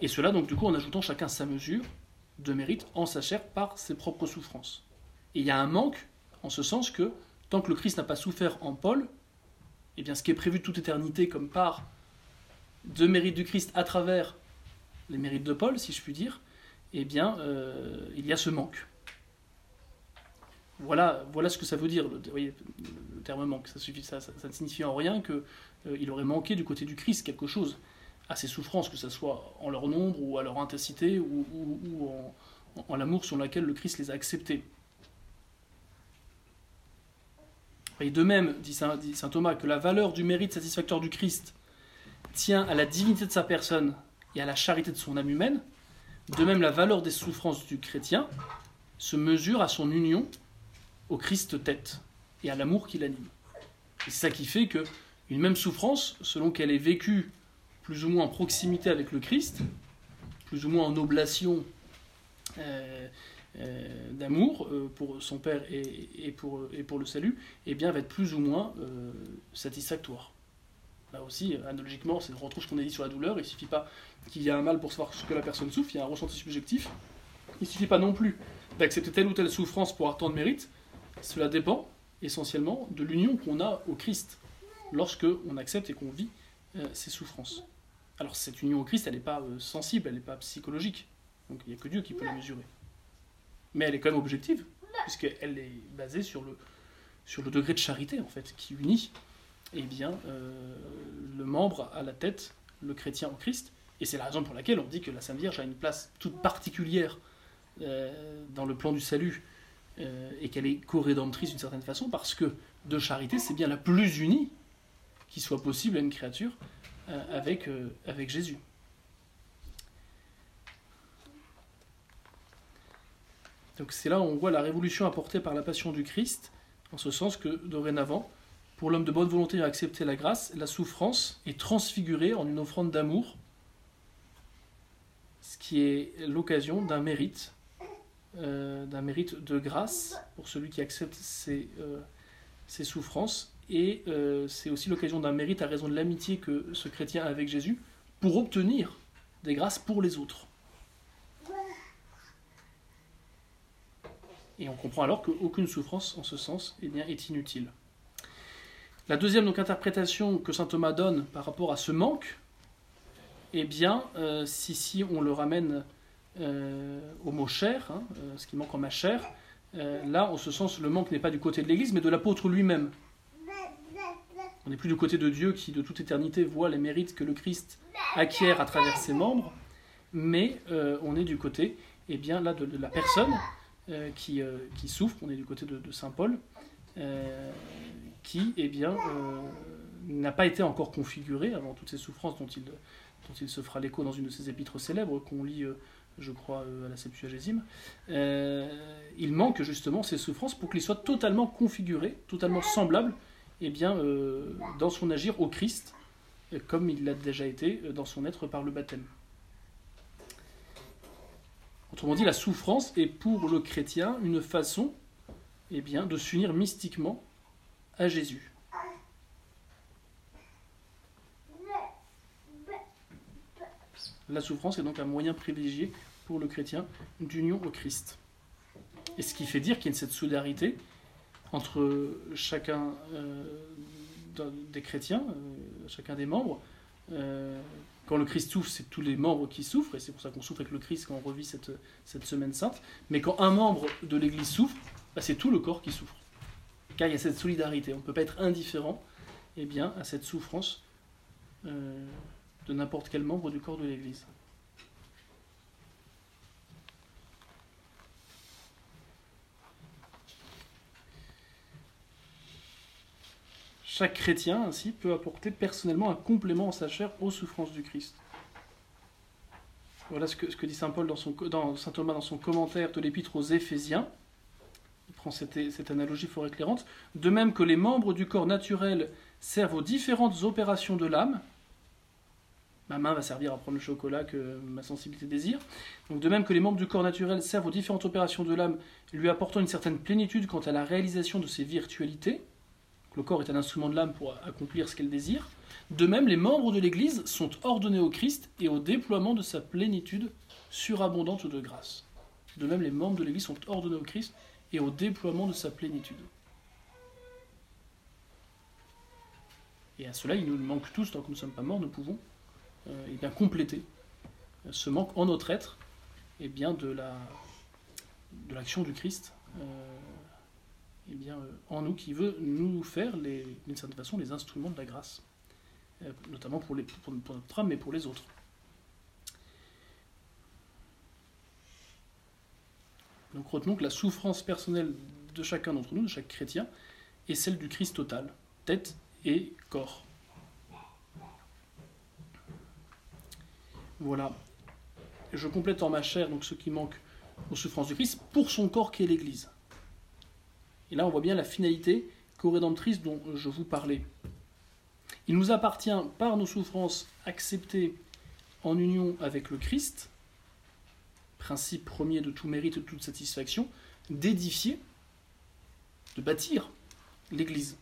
Et cela donc du coup en ajoutant chacun sa mesure de mérite en sa chair par ses propres souffrances. Et il y a un manque en ce sens que tant que le Christ n'a pas souffert en Paul, eh bien ce qui est prévu de toute éternité comme part de mérite du Christ à travers les mérites de Paul, si je puis dire, eh bien euh, il y a ce manque. Voilà, voilà ce que ça veut dire, le, voyez, le terme manque. Ça, ne signifie en rien qu'il aurait manqué du côté du Christ quelque chose à ses souffrances, que ce soit en leur nombre ou à leur intensité ou, en l'amour sur lequel le Christ les a acceptés. Et de même, dit saint, dit saint Thomas, que la valeur du mérite satisfacteur du Christ tient à la divinité de sa personne et à la charité de son âme humaine, de même la valeur des souffrances du chrétien se mesure à son union au Christ tête et à l'amour qui l'anime. C'est ça qui fait que une même souffrance, selon qu'elle est vécue plus ou moins en proximité avec le Christ, plus ou moins en oblation euh, euh, d'amour euh, pour son Père et, pour, le salut, eh bien va être plus ou moins satisfactoire. Là aussi, analogiquement, c'est retrouve ce qu'on a dit sur la douleur, il suffit pas qu'il y ait un mal pour savoir ce que la personne souffre, il y a un ressenti subjectif. Il ne suffit pas non plus d'accepter telle ou telle souffrance pour avoir tant de mérite, cela dépend essentiellement de l'union qu'on a au Christ lorsque on accepte et qu'on vit euh, ces souffrances. Alors cette union au Christ, elle n'est pas euh, sensible, elle n'est pas psychologique, donc il n'y a que Dieu qui peut la mesurer. Mais elle est quand même objective, puisqu'elle est basée sur le, sur le degré de charité en fait, qui unit eh bien, euh, le membre à la tête, le chrétien en Christ, et c'est la raison pour laquelle on dit que la Sainte Vierge a une place toute particulière euh, dans le plan du salut euh, et qu'elle est co-rédemptrice d'une certaine façon, parce que de charité, c'est bien la plus unie qui soit possible à une créature avec, avec Jésus. Donc c'est là où on voit la révolution apportée par la passion du Christ, en ce sens que dorénavant, pour l'homme de bonne volonté à accepter la grâce, la souffrance est transfigurée en une offrande d'amour, ce qui est l'occasion d'un mérite, euh, d'un mérite de grâce pour celui qui accepte ses, euh, souffrances, et euh, c'est aussi l'occasion d'un mérite à raison de l'amitié que ce chrétien a avec Jésus pour obtenir des grâces pour les autres. Et on comprend alors qu'aucune souffrance en ce sens eh bien, est inutile. La deuxième interprétation que saint Thomas donne par rapport à ce manque, eh bien, euh, si, on le ramène euh, au mot chair, hein, euh, ce qui manque en ma chair, là, en ce sens, le manque n'est pas du côté de l'Église, mais de l'apôtre lui-même. On n'est plus du côté de Dieu qui, de toute éternité, voit les mérites que le Christ acquiert à travers ses membres, mais on est du côté, eh bien, de, la personne qui, souffre, on est du côté de, Saint Paul, qui, eh bien, euh, n'a pas été encore configuré avant toutes ces souffrances dont il, dont il se fera l'écho dans une de ses épîtres célèbres qu'on lit, euh, je crois, euh, à la Septuagésime. Il manque justement ces souffrances pour qu'il soit totalement configuré, totalement semblable, eh bien, dans son agir au Christ, comme il l'a déjà été dans son être par le baptême. Autrement dit, la souffrance est pour le chrétien une façon eh bien, de s'unir mystiquement à Jésus. La souffrance est donc un moyen privilégié pour le chrétien d'union au Christ. Et ce qui fait dire qu'il y a cette solidarité entre chacun euh, des chrétiens, euh, chacun des membres. Euh, quand le Christ souffre, c'est tous les membres qui souffrent, et c'est pour ça qu'on souffre avec le Christ quand on revit cette, cette semaine sainte. Mais quand un membre de l'Église souffre, bah, c'est tout le corps qui souffre. Car il y a cette solidarité. On ne peut pas être indifférent eh bien, à cette souffrance euh, de n'importe quel membre du corps de l'Église. Chaque chrétien, ainsi, peut apporter personnellement un complément en sa chair aux souffrances du Christ. Voilà ce que, dit Saint Paul Saint Thomas dans son commentaire de l'épître aux Éphésiens. Prend cette, cette analogie fort éclairante. De même que les membres du corps naturel servent aux différentes opérations de l'âme, ma main va servir à prendre le chocolat que ma sensibilité désire. Donc de même que les membres du corps naturel servent aux différentes opérations de l'âme, lui apportant une certaine plénitude quant à la réalisation de ses virtualités, le corps est un instrument de l'âme pour accomplir ce qu'elle désire, de même les membres de l'Église sont ordonnés au Christ et au déploiement de sa plénitude surabondante de grâce. De même les membres de l'Église sont ordonnés au Christ et au déploiement de sa plénitude. Et à cela, il nous manque tous, tant que nous ne sommes pas morts, nous pouvons euh, eh bien, compléter euh, ce manque en notre être eh bien, de la de l'action du Christ euh, eh bien, en nous qui veut nous faire d'une certaine façon les instruments de la grâce, notamment pour, pour notre âme mais pour les autres. Donc retenons que la souffrance personnelle de chacun d'entre nous, de chaque chrétien, est celle du Christ total, tête et corps. Voilà. Je complète en ma chair donc ce qui manque aux souffrances du Christ pour son corps qui est l'Église. Et là, on voit bien la finalité co-rédemptrice dont je vous parlais. Il nous appartient, par nos souffrances acceptées en union avec le Christ, principe premier de tout mérite et de toute satisfaction, d'édifier, de bâtir l'Église.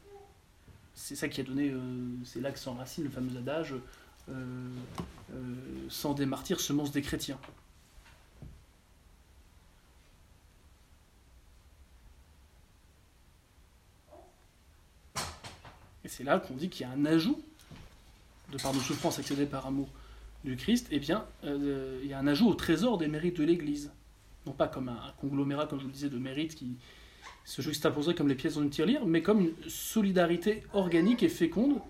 C'est ça qui a donné, euh, c'est là que s'enracine le fameux adage euh, euh, sans des martyrs, semence des chrétiens. Et c'est là qu'on dit qu'il y a un ajout, de par nos souffrances accédées par amour du Christ, eh bien, euh, il y a un ajout au trésor des mérites de l'Église. Non pas comme un, conglomérat, comme je vous le disais, de mérites qui se juxtaposerait comme les pièces dans une tirelire, mais comme une solidarité organique et féconde,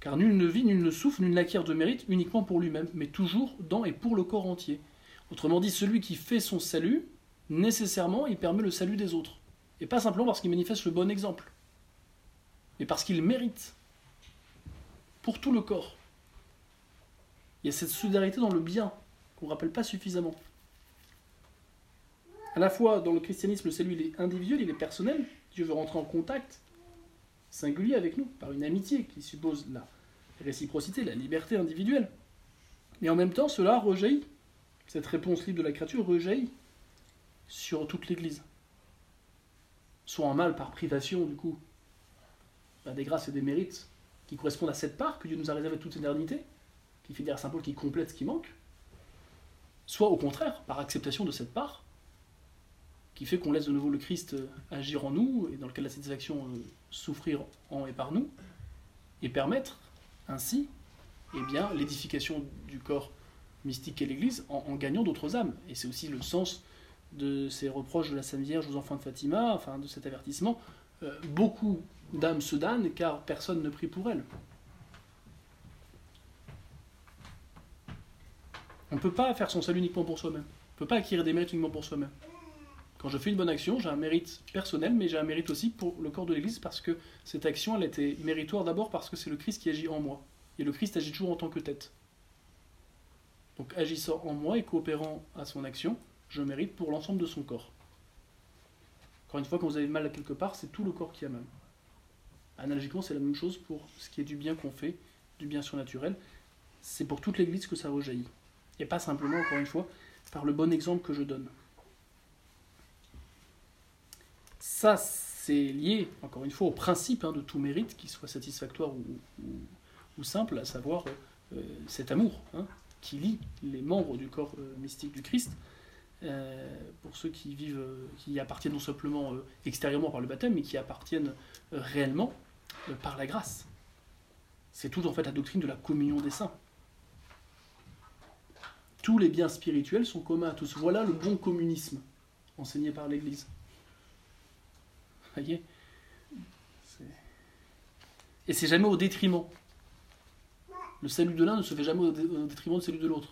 car nul ne vit, nul ne souffre, nul n'acquiert de mérite uniquement pour lui-même, mais toujours dans et pour le corps entier. Autrement dit, celui qui fait son salut, nécessairement, il permet le salut des autres. Et pas simplement parce qu'il manifeste le bon exemple mais parce qu'il mérite. Pour tout le corps. Il y a cette solidarité dans le bien qu'on ne rappelle pas suffisamment. À la fois, dans le christianisme, le salut il est individuel, il est personnel. Dieu veut rentrer en contact singulier avec nous, par une amitié qui suppose la réciprocité, la liberté individuelle. Mais en même temps, cela rejaillit. Cette réponse libre de la créature rejaillit sur toute l'Église. Soit en mal par privation, du coup, des grâces et des mérites qui correspondent à cette part que Dieu nous a réservée toute éternité, qui fait dire à Saint Paul qui complète ce qui manque, soit au contraire, par acceptation de cette part, qui fait qu'on laisse de nouveau le Christ euh, agir en nous, et dans lequel la satisfaction euh, souffrir en et par nous, et permettre ainsi eh bien, l'édification du corps mystique qu'est l'Église en, en gagnant d'autres âmes. Et c'est aussi le sens de ces reproches de la Sainte Vierge aux enfants de Fatima, enfin de cet avertissement. Euh, beaucoup d'âmes se damnent car personne ne prie pour elles. On ne peut pas faire son salut uniquement pour soi-même. On ne peut pas acquérir des mérites uniquement pour soi-même. Quand je fais une bonne action, j'ai un mérite personnel, mais j'ai un mérite aussi pour le corps de l'Église parce que cette action, elle était méritoire d'abord parce que c'est le Christ qui agit en moi. Et le Christ agit toujours en tant que tête. Donc agissant en moi et coopérant à son action, je mérite pour l'ensemble de son corps. Encore une fois, quand vous avez mal à quelque part, c'est tout le corps qui a mal. Analogiquement, c'est la même chose pour ce qui est du bien qu'on fait, du bien surnaturel. C'est pour toute l'Église que ça rejaillit. Et pas simplement, encore une fois, par le bon exemple que je donne. Ça, c'est lié, encore une fois, au principe hein, de tout mérite, qu'il soit satisfactoire ou, simple, à savoir euh, cet amour hein, qui lie les membres du corps euh, mystique du Christ. Euh, pour ceux qui vivent, euh, qui appartiennent non simplement euh, extérieurement par le baptême, mais qui appartiennent euh, réellement euh, par la grâce. C'est tout en fait la doctrine de la communion des saints. Tous les biens spirituels sont communs à tous. Voilà le bon communisme enseigné par l'Église. Voyez? Et c'est jamais au détriment. Le salut de l'un ne se fait jamais au au détriment du salut de l'autre.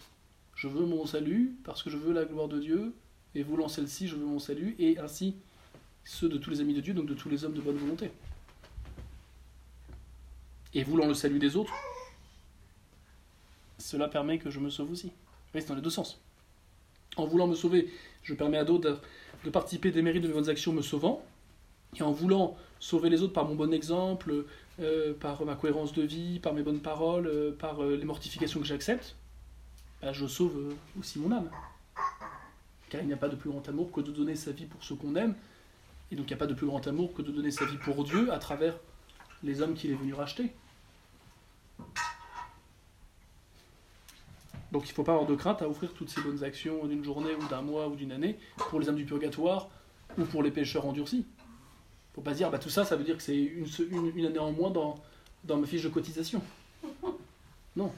Je veux mon salut parce que je veux la gloire de Dieu, et voulant celle-ci, je veux mon salut, et ainsi ceux de tous les amis de Dieu, donc de tous les hommes de bonne volonté. Et voulant le salut des autres, cela permet que je me sauve aussi. Oui, c'est dans les deux sens. En voulant me sauver, je permets à d'autres de, participer des mérites de mes bonnes actions me sauvant, et en voulant sauver les autres par mon bon exemple, euh, par ma cohérence de vie, par mes bonnes paroles, euh, par euh, les mortifications que j'accepte, bah, je sauve aussi mon âme. Car il n'y a pas de plus grand amour que de donner sa vie pour ceux qu'on aime, et donc il n'y a pas de plus grand amour que de donner sa vie pour Dieu à travers les hommes qu'il est venu racheter. Donc il ne faut pas avoir de crainte à offrir toutes ces bonnes actions d'une journée ou d'un mois ou d'une année pour les âmes du purgatoire ou pour les pécheurs endurcis. Il ne faut pas se dire, bah, tout ça, ça veut dire que c'est une, se- une- une année en moins dans, dans ma fiche de cotisation. <laughs> Non.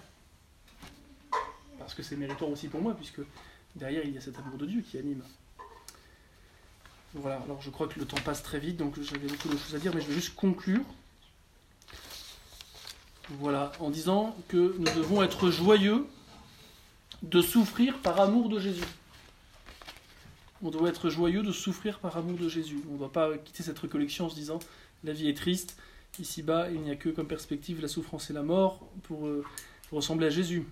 Parce que c'est méritoire aussi pour moi, puisque derrière, il y a cet amour de Dieu qui anime. Voilà, alors je crois que le temps passe très vite, donc j'avais beaucoup de choses à dire, mais je vais juste conclure. Voilà, en disant que nous devons être joyeux de souffrir par amour de Jésus. On doit être joyeux de souffrir par amour de Jésus. On ne doit pas quitter cette recollection en se disant la vie est triste, ici-bas il n'y a que comme perspective la souffrance et la mort pour euh, ressembler à Jésus.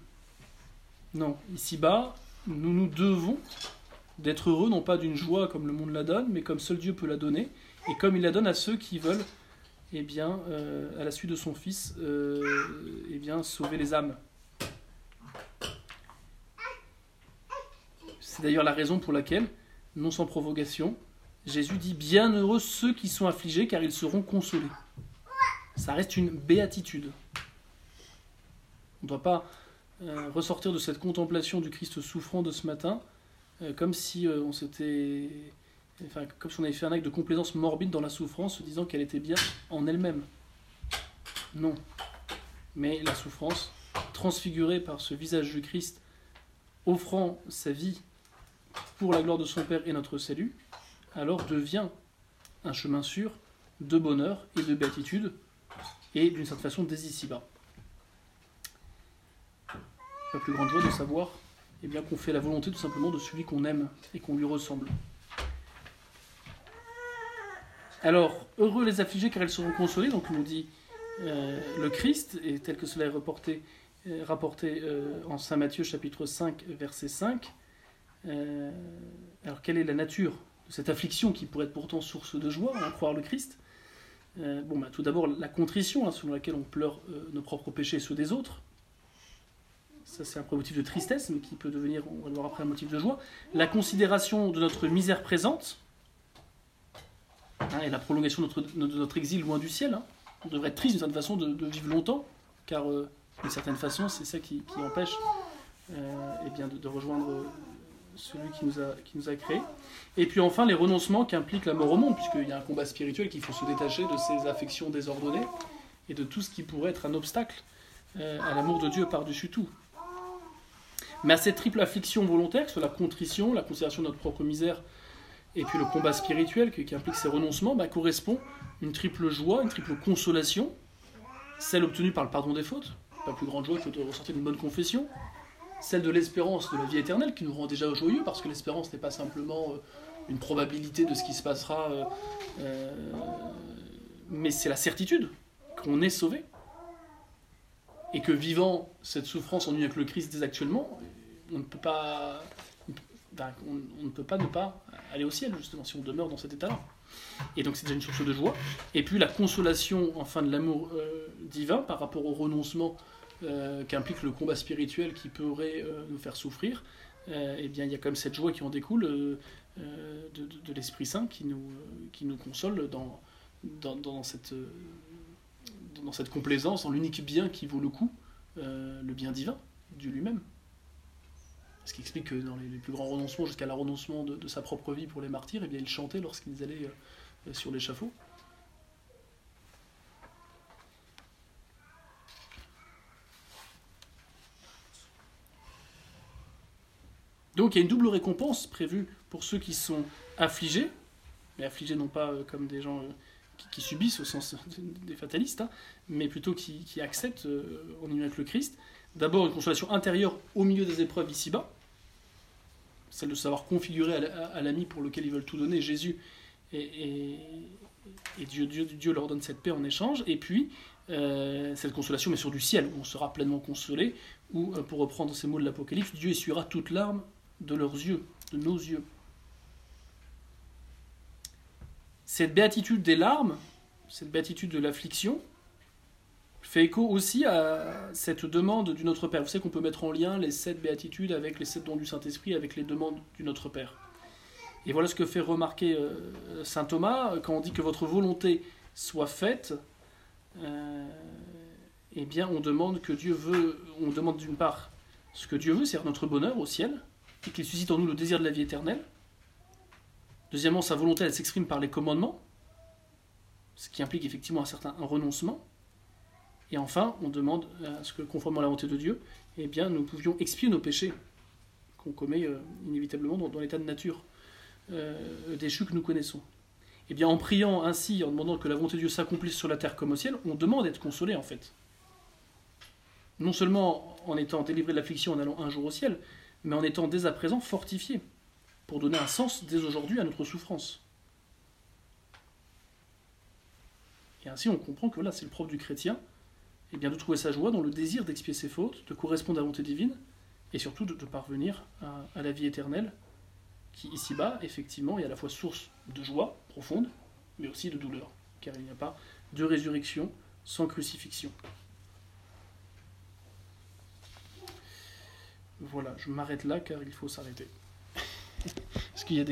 Non, ici-bas, nous nous devons d'être heureux, non pas d'une joie comme le monde la donne, mais comme seul Dieu peut la donner, et comme il la donne à ceux qui veulent, eh bien, euh, à la suite de son Fils, euh, eh bien, sauver les âmes. C'est d'ailleurs la raison pour laquelle, non sans provocation, Jésus dit Bienheureux ceux qui sont affligés, car ils seront consolés. Ça reste une béatitude. On ne doit pas euh, ressortir de cette contemplation du Christ souffrant de ce matin euh, comme si euh, on s'était. Enfin, comme si on avait fait un acte de complaisance morbide dans la souffrance, se disant qu'elle était bien en elle-même. Non. Mais la souffrance, transfigurée par ce visage du Christ, offrant sa vie pour la gloire de son Père et notre salut, alors devient un chemin sûr de bonheur et de béatitude, et d'une certaine façon dès ici-bas. La plus grande joie de savoir eh bien, qu'on fait la volonté tout simplement de celui qu'on aime et qu'on lui ressemble. Alors, heureux les affligés car ils seront consolés, donc nous dit euh, le Christ, et tel que cela est euh, rapporté euh, en Saint Matthieu chapitre 5, verset 5. Euh, alors, quelle est la nature de cette affliction qui pourrait être pourtant source de joie, en croire le Christ? Euh, Bon, bah, tout d'abord, la contrition, hein, selon laquelle on pleure euh, nos propres péchés et ceux des autres. Ça, c'est un premier motif de tristesse, mais qui peut devenir, on va le voir après, un motif de joie. La considération de notre misère présente, hein, et la prolongation de notre, exil loin du ciel. hein. On devrait être triste d'une certaine façon de, vivre longtemps, car d'une certaine façon, c'est ça qui, empêche eh bien, de, rejoindre celui qui nous, a, qui nous a créés. Et puis enfin, les renoncements qu'implique la mort au monde, puisqu'il y a un combat spirituel qu'il faut se détacher de ces affections désordonnées et de tout ce qui pourrait être un obstacle euh, à l'amour de Dieu par-dessus tout. Mais à cette triple affliction volontaire, que ce soit la contrition, la considération de notre propre misère, et puis le combat spirituel qui, implique ces renoncements, bah, correspond une triple joie, une triple consolation, celle obtenue par le pardon des fautes, pas plus grande joie que de ressortir d'une bonne confession, celle de l'espérance de la vie éternelle qui nous rend déjà joyeux, parce que l'espérance n'est pas simplement euh, une probabilité de ce qui se passera, euh, euh, mais c'est la certitude qu'on est sauvé. Et que vivant cette souffrance en union avec le Christ dès actuellement, on ne peut pas, on, ne peut pas ne pas aller au ciel, justement, si on demeure dans cet état-là. Et donc c'est déjà une source de joie. Et puis la consolation, enfin, de l'amour divin par rapport au renoncement euh, qu'implique le combat spirituel qui pourrait euh, nous faire souffrir, euh, eh bien, il y a quand même cette joie qui en découle de, l'Esprit Saint qui nous, qui nous console dans, dans, cette, dans cette complaisance, dans l'unique bien qui vaut le coup, le bien divin, Dieu lui-même. Ce qui explique que dans les, plus grands renoncements, jusqu'à la renoncement de, sa propre vie pour les martyrs, eh bien, il chantait lorsqu'ils allaient sur l'échafaud. Donc il y a une double récompense prévue pour ceux qui sont affligés, mais affligés non pas euh, comme des gens euh, qui, subissent au sens des fatalistes, hein, mais plutôt qui, acceptent euh, en union avec le Christ. D'abord une consolation intérieure au milieu des épreuves ici-bas, celle de savoir configurer à l'ami pour lequel ils veulent tout donner, Jésus, et, Dieu, Dieu, leur donne cette paix en échange, et puis cette consolation, mais sur du ciel, où on sera pleinement consolé, où, pour reprendre ces mots de l'Apocalypse, Dieu essuiera toute larme de leurs yeux, de nos yeux. Cette béatitude des larmes, cette béatitude de l'affliction, fait écho aussi à cette demande du Notre Père. Vous savez qu'on peut mettre en lien les sept béatitudes avec les sept dons du Saint-Esprit, avec les demandes du Notre Père. Et voilà ce que fait remarquer euh, saint Thomas quand on dit que votre volonté soit faite. Euh, eh bien, on demande que Dieu veut, on demande d'une part ce que Dieu veut, c'est-à-dire notre bonheur au ciel, et qu'il suscite en nous le désir de la vie éternelle. Deuxièmement, sa volonté, elle s'exprime par les commandements, ce qui implique effectivement un certain renoncement. Et enfin, on demande à ce que, conformément à la volonté de Dieu, eh bien, nous pouvions expier nos péchés qu'on commet euh, inévitablement dans, l'état de nature euh, déchu que nous connaissons. Eh bien, en priant ainsi, en demandant que la volonté de Dieu s'accomplisse sur la terre comme au ciel, on demande d'être consolé en fait. Non seulement en étant délivré de l'affliction en allant un jour au ciel, mais en étant dès à présent fortifié, pour donner un sens dès aujourd'hui à notre souffrance. Et ainsi, on comprend que voilà, c'est le propre du chrétien, et bien de trouver sa joie dans le désir d'expier ses fautes, de correspondre à la volonté divine, et surtout de, parvenir à, la vie éternelle, qui ici-bas, effectivement, est à la fois source de joie profonde, mais aussi de douleur, car il n'y a pas de résurrection sans crucifixion. Voilà, je m'arrête là car il faut s'arrêter. <laughs> Est-ce qu'il y a des